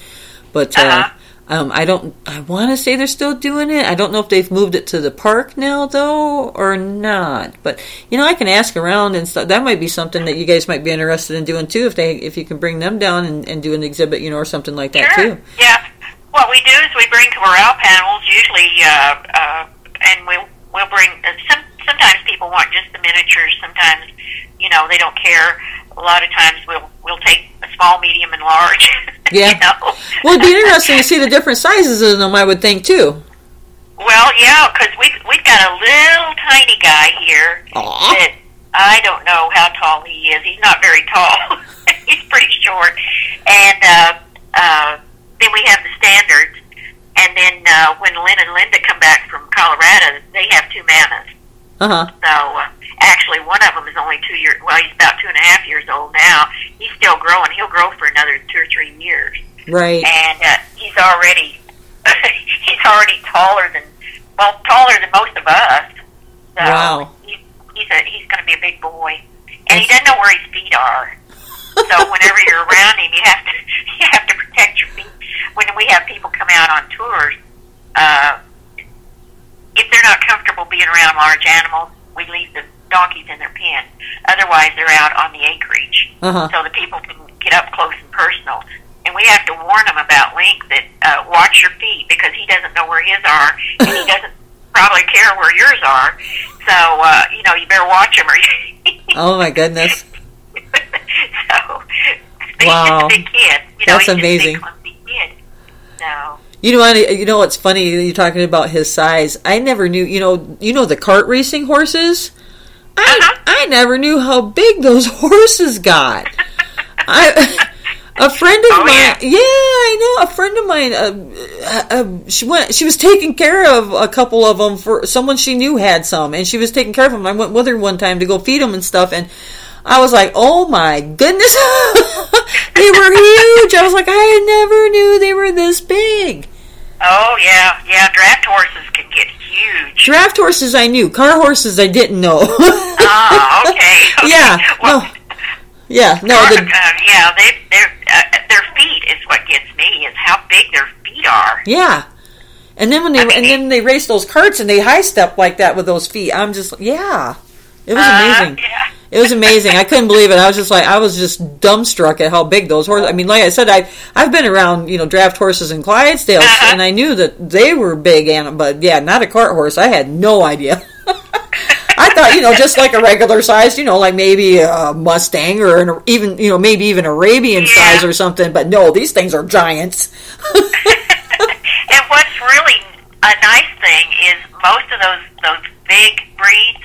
But uh, Uh-huh. Um, I don't. I want to say they're still doing it. I don't know if they've moved it to the park now though or not. But you know, I can ask around and stuff. That might be something that you guys might be interested in doing too. If they, if you can bring them down and, and do an exhibit, you know, or something like that Sure. too. Yeah. What we do is we bring corral panels, usually, uh, uh, and we'll we'll bring. Uh, some sometimes people want just the miniatures. Sometimes, you know, they don't care. A lot of times we'll we'll take a small, medium, and large. Yeah. you know? Well, it'd be interesting to see the different sizes of them. I would think too. Well, yeah, because we've we've got a little tiny guy here Aw. that I don't know how tall he is. He's not very tall. He's pretty short, and uh, uh, then we have the standards. And then uh, when Lynn and Linda come back from Colorado, they have two mamas. Uh huh. So uh, actually, one of them is only two years. Well, he's about two and a half years old now. He's still growing. He'll grow for another two or three years Right. and uh, he's already he's already taller than well taller than most of us. So Wow. He, he's a he's going to be a big boy, and he doesn't know where his feet are. so whenever you're around him, you have to you have to protect your feet. When we have people come out on tours, uh, if they're not comfortable being around large animals, we leave the donkeys in their pen. Otherwise, they're out on the acreage Uh huh. so the people can get up close and personal. And we have to warn them about Link that uh, watch your feet because he doesn't know where his are, and he doesn't probably care where yours are. So uh, you know, you better watch him, or. Oh my goodness. so, Wow. he's just a big kid. You know, That's he's amazing. Just a big, kid. So You know, you know what's funny? You're talking about his size. I never knew. You know, you know the cart racing horses. I Uh-huh. I never knew how big those horses got. I a friend of Oh, mine. yeah. Yeah. I know a friend of mine. Uh, uh, uh, she went. She was taking care of a couple of them for someone she knew had some, and she was taking care of them. I went with her one time to go feed them and stuff, and. I was like, "Oh my goodness, they were huge!" I was like, I never knew they were this big. Oh yeah, yeah. Draft horses can get huge. Draft horses I knew, car horses I didn't know. Ah, okay. okay. Yeah, Well, no. yeah, no, uh, the, yeah, they, their uh, their feet is what gets me. Is how big their feet are. yeah. And then when they I mean, and then they race those carts and they high step like that with those feet, I'm just yeah, it was Uh, amazing. yeah. It was amazing. I couldn't believe it. I was just like, I was just dumbstruck at how big those horses. I mean, like I said, I I've been around, you know, draft horses in Clydesdale, Uh-huh. and I knew that they were big, and but yeah, not a cart horse. I had no idea. I thought, you know, just like a regular size, you know, like maybe a Mustang or an, even, you know, maybe even Arabian Yeah. size or something. But no, these things are giants. And what's really a nice thing is most of those those big breeds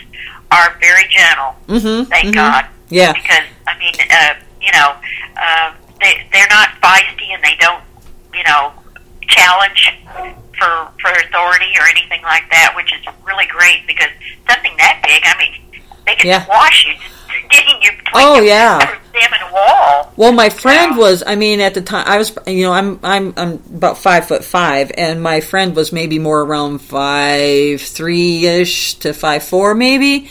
are very gentle. mm-hmm. Thank God. Yeah. Because I mean, uh, you know, uh, they they're not feisty and they don't, you know, challenge for for authority or anything like that, which is really great because something that big, I mean, they can Yeah. squash you, just getting you between Oh, yeah. wall. Well, my friend was. I mean, at the time, I was. You know, I'm. I'm. I'm about five foot five, and my friend was maybe more around five three ish to five four, maybe.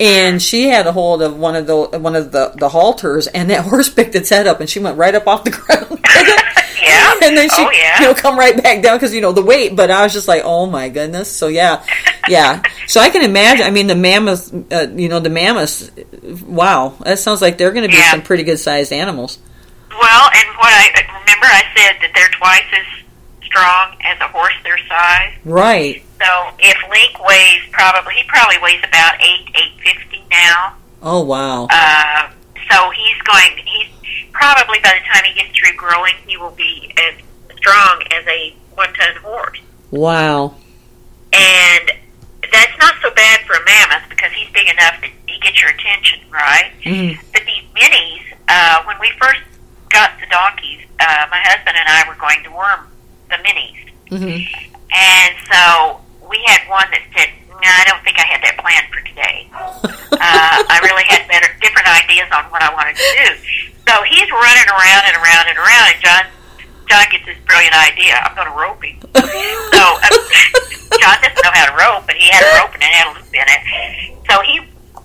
And she had a hold of one of the one of the the halters, and that horse picked its head up, and she went right up off the ground. Yeah. and then she, Oh, yeah. you know, come right back down because you know the weight. But I was just like, oh my goodness. So yeah, yeah. So I can imagine. I mean, the mammoth. Uh, you know, the mammoths. Wow, that sounds like they're going to be Yeah. some pretty good sized animals. Well, and what I remember, I said that they're twice as strong as a horse their size. Right. So if Link weighs probably, he probably weighs about eight, eight fifty now. Oh wow. Uh, so he's going. He's probably by the time he gets through growing, he will be as strong as a one-ton horse. Wow. And that's not so bad for a mammoth because he's big enough that he gets your attention, right? Mhm. But these minis, uh, when we first got the donkeys, uh, my husband and I were going to worm the minis. Mhm. And so we had one that said, no, I don't think I had that planned for today. uh, I really had better, different ideas on what I wanted to do. So he's running around and around and around, and John, John gets this brilliant idea. I'm going to rope him. so uh, John doesn't know how to rope, but he had a rope and it had a loop in it. So he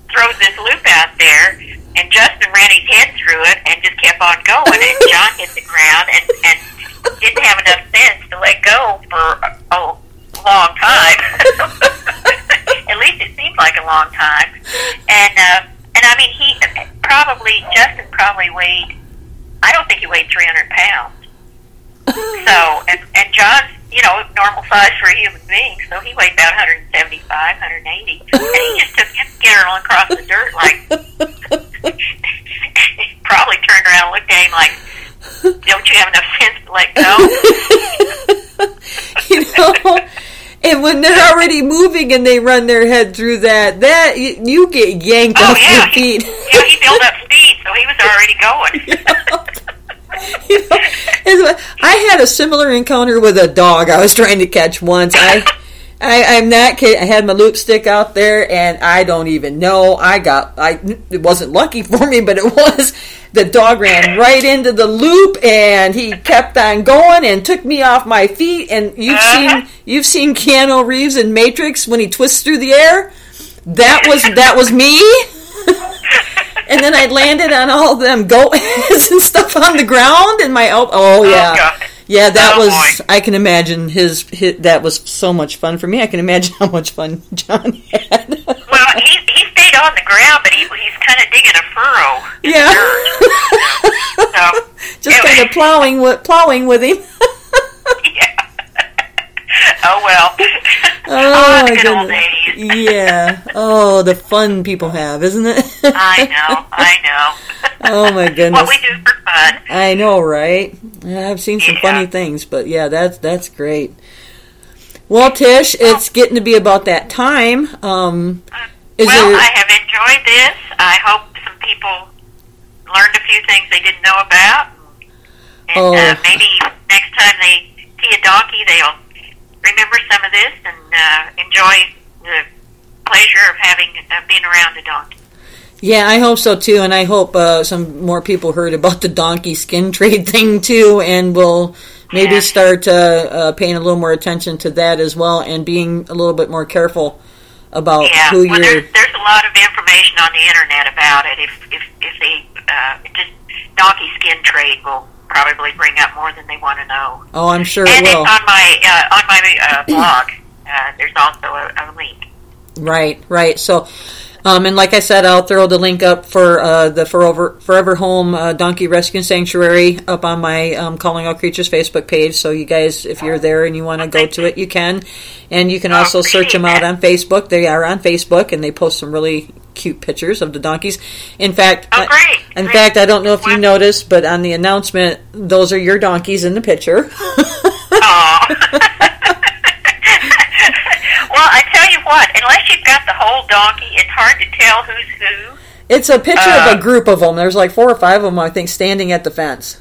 throws this loop out there, and Justin ran his head through it and just kept on going. And John hit the ground and, and didn't have enough sense to let go for a long time. At least it seemed like a long time. And uh, and I mean, he probably Justin probably weighed. I don't think he weighed three hundred pounds. So and and John's you know normal size for a human being, so he weighed about 175, 180, and he just took him scattering across the dirt like. probably turned around and looked at him like, "Don't you have enough sense to let go?" you know. And when they're already moving and they run their head through that, that you, you get yanked Oh off yeah, your feet. yeah, he built up speed, so he was already going. you know, it's- I had a similar encounter with a dog I was trying to catch once. I, I, I'm not kidding. I had my loop stick out there, and I don't even know. I got. I. It wasn't lucky for me, but it was. The dog ran right into the loop, and he kept on going and took me off my feet. And you've Uh-huh. seen you've seen Keanu Reeves in Matrix when he twists through the air. That was that was me. and then I landed on all them goat heads and stuff on the ground, and my elbow. Oh yeah, God. Yeah. That Oh, was. boy. I can imagine his, his. That was so much fun for me. I can imagine how much fun John had. Well, he he stayed on the ground, but he he's kind of digging a furrow. yeah. So, just kind of plowing with plowing with him. yeah. oh well. Oh, the my good old goodness. days. yeah. Oh, the fun people have, isn't it? I know. I know. Oh, my goodness. what we do for fun. I know, right? I've seen some Yeah. funny things, but yeah, that's that's great. Well, Tish, it's getting to be about that time. Um, well, there? I have enjoyed this. I hope some people learned a few things they didn't know about, and Oh. uh, maybe next time they see a donkey, they'll remember some of this and uh, enjoy the pleasure of having of being around a donkey. Yeah, I hope so too, and I hope uh, some more people heard about the donkey skin trade thing too, and will maybe Yeah. start uh, uh, paying a little more attention to that as well, and being a little bit more careful about Yeah, who well, you're. there's, there's a lot of information on the internet about it. If if if they uh, just donkey skin trade will probably bring up more than they want to know. Oh, I'm sure and it will. it's on my uh, on my uh, blog. Uh, there's also a, a link. Right, right. So, um, and like I said, I'll throw the link up for uh, the Forever Forever Home uh, Donkey Rescue and Sanctuary up on my um, Calling All Creatures Facebook page. So you guys, if you're there and you want to go to it, you can. And you can also search them out on Facebook. They are on Facebook, and they post some really cute pictures of the donkeys. In fact, Oh, I- in great. fact, I don't know if you noticed, but on the announcement, those are your donkeys in the picture. well, I tell you what, unless you've got the whole donkey, it's hard to tell who's who. it's a picture of Uh, a group of them. There's like four or five of them, I think, standing at the fence.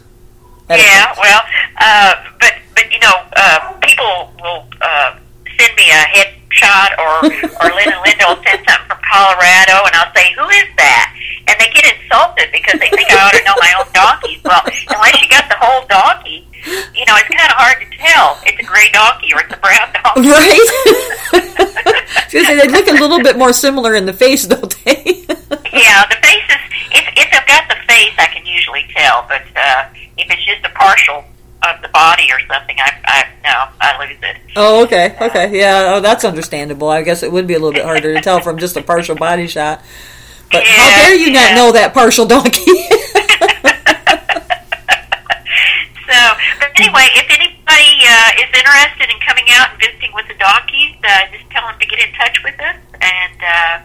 At Yeah, fence. well, uh, but but you know, uh, people will uh, send me a headshot, or or Lynn and Linda will send something from Colorado, and I'll say, "Who is that?" And they get insulted because they think I ought to know my own donkeys. Well, unless you got the whole donkey, you know, it's kind of hard to tell. It's a gray donkey or it's a brown donkey. Right? I was gonna say, they look a little bit more similar in the face, don't they? Yeah, the face is. If if I've got the face, I can usually tell. But uh, if it's just a partial of the body or something, I I no, I lose it. oh, okay, okay, yeah, oh, that's understandable. I guess it would be a little bit harder to tell from just a partial body shot. But how dare you not know that partial donkey? but anyway, if anybody uh, is interested in coming out and visiting with the donkeys, uh, just tell them to get in touch with us, and uh,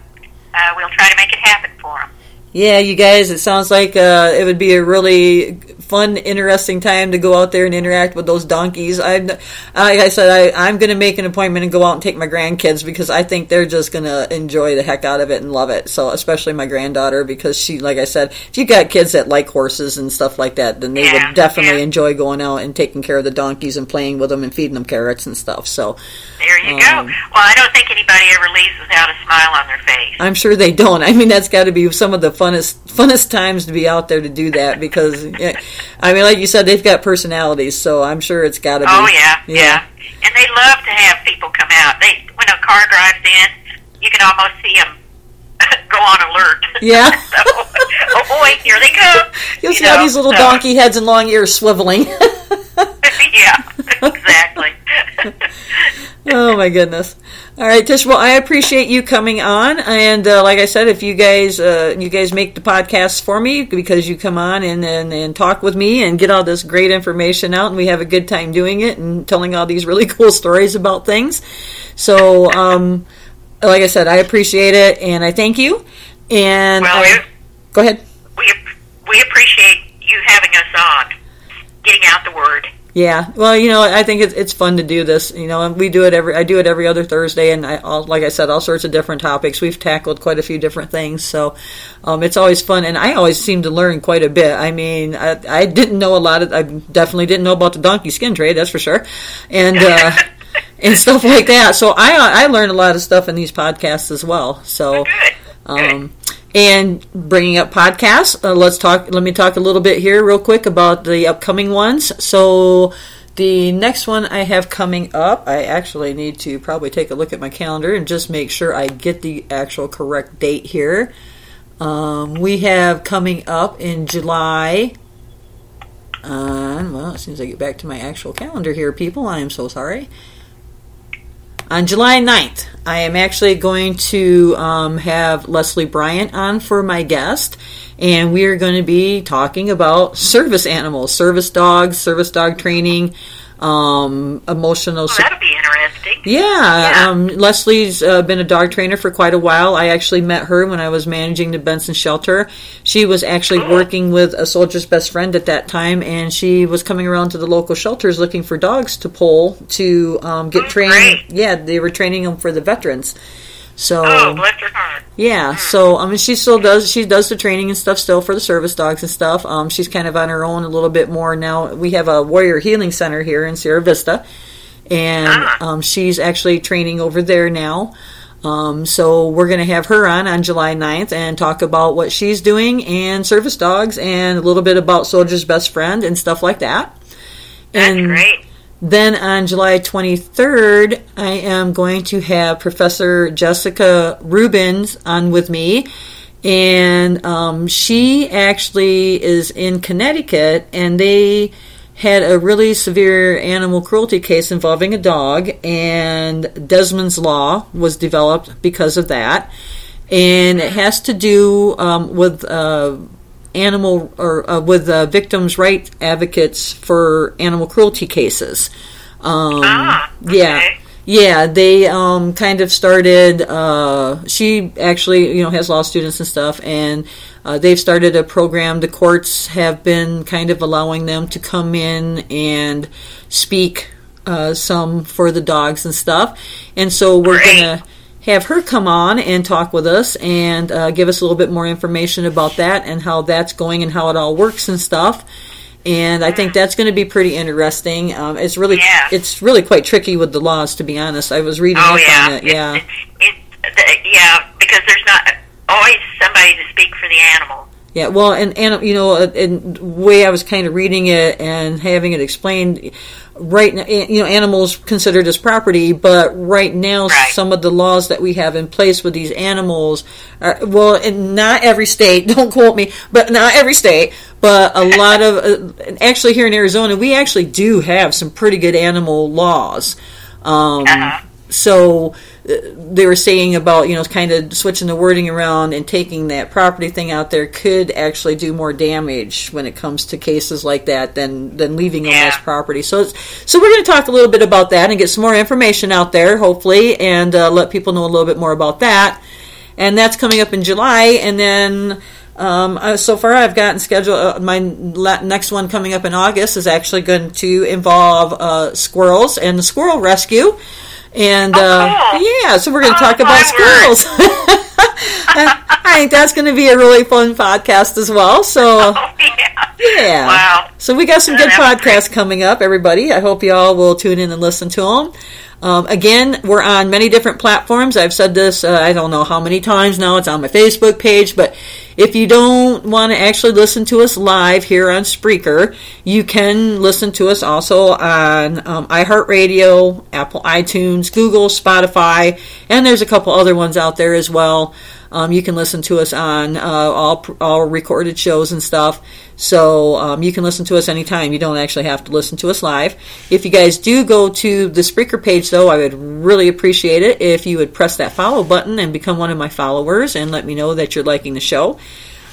uh, we'll try to make it happen for them. Yeah, you guys, it sounds like uh, it would be a really fun, interesting time to go out there and interact with those donkeys. I, like I said, I, I'm going to make an appointment and go out and take my grandkids because I think they're just going to enjoy the heck out of it and love it. So, especially my granddaughter because she, like I said, if you've got kids that like horses and stuff like that, then they Yeah, would definitely yeah. enjoy going out and taking care of the donkeys and playing with them and feeding them carrots and stuff. So, There you Um, go. Well, I don't think anybody ever leaves without a smile on their face. I'm sure they don't. I mean, that's got to be some of the funnest funnest times to be out there to do that because, yeah, I mean, like you said, they've got personalities, so I'm sure it's got to be. Oh yeah, yeah, And they love to have people come out. They when a car drives in, you can almost see them go on alert. Yeah. so, oh boy, here they come. You'll You see all these little so- donkey heads and long ears swiveling. yeah, exactly. oh my goodness! All right, Tish. Well, I appreciate you coming on, and uh, like I said, if you guys uh, you guys make the podcast for me because you come on and, and and talk with me and get all this great information out, and we have a good time doing it and telling all these really cool stories about things. So, um, like I said, I appreciate it, and I thank you. And well, I, go ahead. we we appreciate you having us on, getting out the word. Yeah, well, you know, I think it's, it's fun to do this. You know, and we do it every. I do it every other Thursday, and I, all, like I said, all sorts of different topics. We've tackled quite a few different things, so um, it's always fun. And I always seem to learn quite a bit. I mean, I, I didn't know a lot of. I definitely didn't know about the donkey skin trade. That's for sure, and uh, and stuff like that. So I I learn a lot of stuff in these podcasts as well. So. Good. Um, and bringing up podcasts, uh, let's talk. Let me talk a little bit here, real quick, about the upcoming ones. So, the next one I have coming up, I actually need to probably take a look at my calendar and just make sure I get the actual correct date here. Um, we have coming up in July. Uh, well, as soon as I get back to my actual calendar here, people, I am so sorry. On July 9th, I am actually going to um, have Leslie Bryant on for my guest, and we are going to be talking about service animals, service dogs, service dog training, um, emotional. Well, that'll be interesting. Yeah, Yeah. Um, Leslie's uh, been a dog trainer for quite a while. I actually met her when I was managing the Benson shelter. She was actually working with a soldier's best friend at that time, and she was coming around to the local shelters looking for dogs to pull to um, get Oh, trained. great. Yeah, they were training them for the veterans. So Oh, bless her heart. yeah, so I mean, she still does. She does the training and stuff still for the service dogs and stuff. Um, she's kind of on her own a little bit more now. We have a Warrior Healing Center here in Sierra Vista, and Ah. um, she's actually training over there now. Um, so we're going to have her on on July 9th and talk about what she's doing and service dogs and a little bit about Soldier's Best Friend and stuff like that. That's and great. Then on July 23rd, I am going to have Professor Jessica Rubens on with me. And um, she actually is in Connecticut, and they had a really severe animal cruelty case involving a dog, and Desmond's Law was developed because of that. And it has to do um, with uh, animal or uh, with uh, victims' rights advocates for animal cruelty cases. Um, Ah, Yeah. Yeah, they um, kind of started. Uh, she actually, you know, has law students and stuff, and uh, they've started a program. The courts have been kind of allowing them to come in and speak uh, some for the dogs and stuff. And so we're Great. gonna have her come on and talk with us and uh, give us a little bit more information about that and how that's going and how it all works and stuff. And I think that's going to be pretty interesting. Um, it's really, Yeah. it's really quite tricky with the laws, to be honest. I was reading Oh up yeah, on it. Yeah, It's, it's, it's, yeah, because there's not always somebody to speak for the animal. Yeah. Well, and and you know, uh, and way I was kind of reading it and having it explained, right now, you know, animals considered as property, but right now, Right. some of the laws that we have in place with these animals, are, well, in not every state, don't quote me, but not every state, but a lot of, uh, actually here in Arizona, we actually do have some pretty good animal laws. Um, Uh-huh. so they were saying about you know kind of switching the wording around and taking that property thing out there could actually do more damage when it comes to cases like that than than leaving them Yeah. as property. So it's, so we're going to talk a little bit about that and get some more information out there hopefully and uh, let people know a little bit more about that. And that's coming up in July and then. Um, uh, so far, I've gotten scheduled. Uh, my next one coming up in August is actually going to involve uh, squirrels and the squirrel rescue. And Oh, uh, cool. yeah, so we're going to Oh, talk about squirrels. I, think that's going to be a really fun podcast as well. So Oh yeah. yeah, Wow. So we got some good podcasts coming up, everybody. I hope you all will tune in and listen to them. Um, again, we're on many different platforms. I've said this, uh, I don't know how many times now. It's on my Facebook page, but if you don't want to actually listen to us live here on Spreaker, you can listen to us also on um, iHeartRadio, Apple iTunes, Google, Spotify, and there's a couple other ones out there as well. Um, you can listen to us on uh, all all recorded shows and stuff. So um, you can listen to us anytime. You don't actually have to listen to us live. If you guys do go to the Spreaker page, though, I would really appreciate it if you would press that follow button and become one of my followers and let me know that you're liking the show.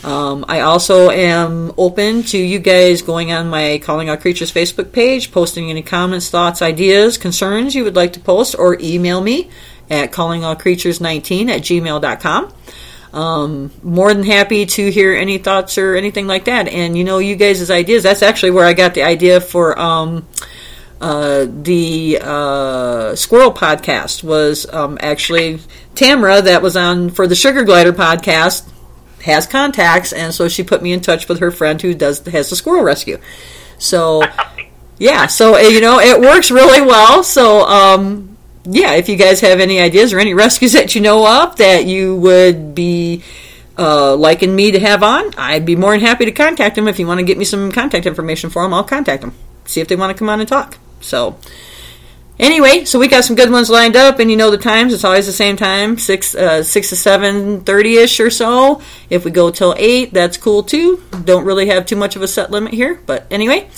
Um, I also am open to you guys going on my Calling Out Creatures Facebook page, posting any comments, thoughts, ideas, concerns you would like to post, or email me at callingoutcreatures19 at gmail.com. Um, more than happy to hear any thoughts or anything like that. And you know, you guys' ideas, that's actually where I got the idea for um, uh, the uh, Squirrel podcast was um, actually Tamara that was on for the Sugar Glider podcast has contacts, and so she put me in touch with her friend who does has the squirrel rescue. So yeah, so uh, you know it works really well. So um, yeah, if you guys have any ideas or any rescues that you know of that you would be uh, liking me to have on, I'd be more than happy to contact them. If you want to get me some contact information for them, I'll contact them. See if they want to come on and talk. So anyway, so we got some good ones lined up, and you know the times. It's always the same time, six uh, six to seven thirty ish or so. If we go till eight, that's cool too. Don't really have too much of a set limit here, but anyway.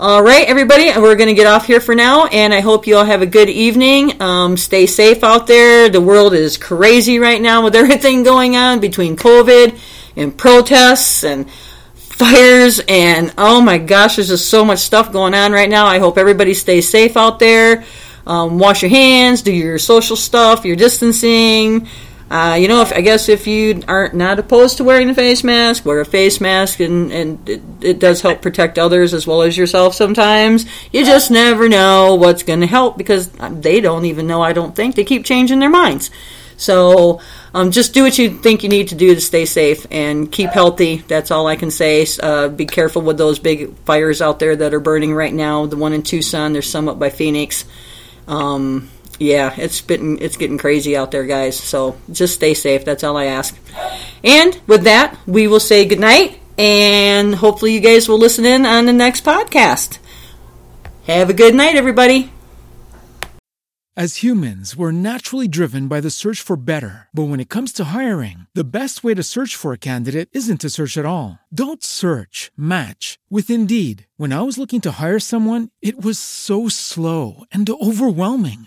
All right, everybody, we're going to get off here for now, and I hope you all have a good evening. Um, stay safe out there. The world is crazy right now with everything going on between COVID and protests and fires and oh my gosh, there's just so much stuff going on right now. I hope everybody stays safe out there. Um, wash your hands, do your social stuff, your distancing. Uh, you know, if I guess if you aren't not opposed to wearing a face mask, wear a face mask, and and it, it does help protect others as well as yourself. Sometimes you just never know what's going to help because they don't even know. I don't think they keep changing their minds. So um, just do what you think you need to do to stay safe and keep healthy. That's all I can say. Uh, be careful with those big fires out there that are burning right now. The one in Tucson, there's some up by Phoenix. Um, Yeah, it's getting it's getting crazy out there, guys. So just stay safe. That's all I ask. And with that, we will say goodnight, and hopefully you guys will listen in on the next podcast. Have a good night, everybody. As humans, we're naturally driven by the search for better. But when it comes to hiring, the best way to search for a candidate isn't to search at all. Don't search, match with Indeed. When I was looking to hire someone, it was so slow and overwhelming.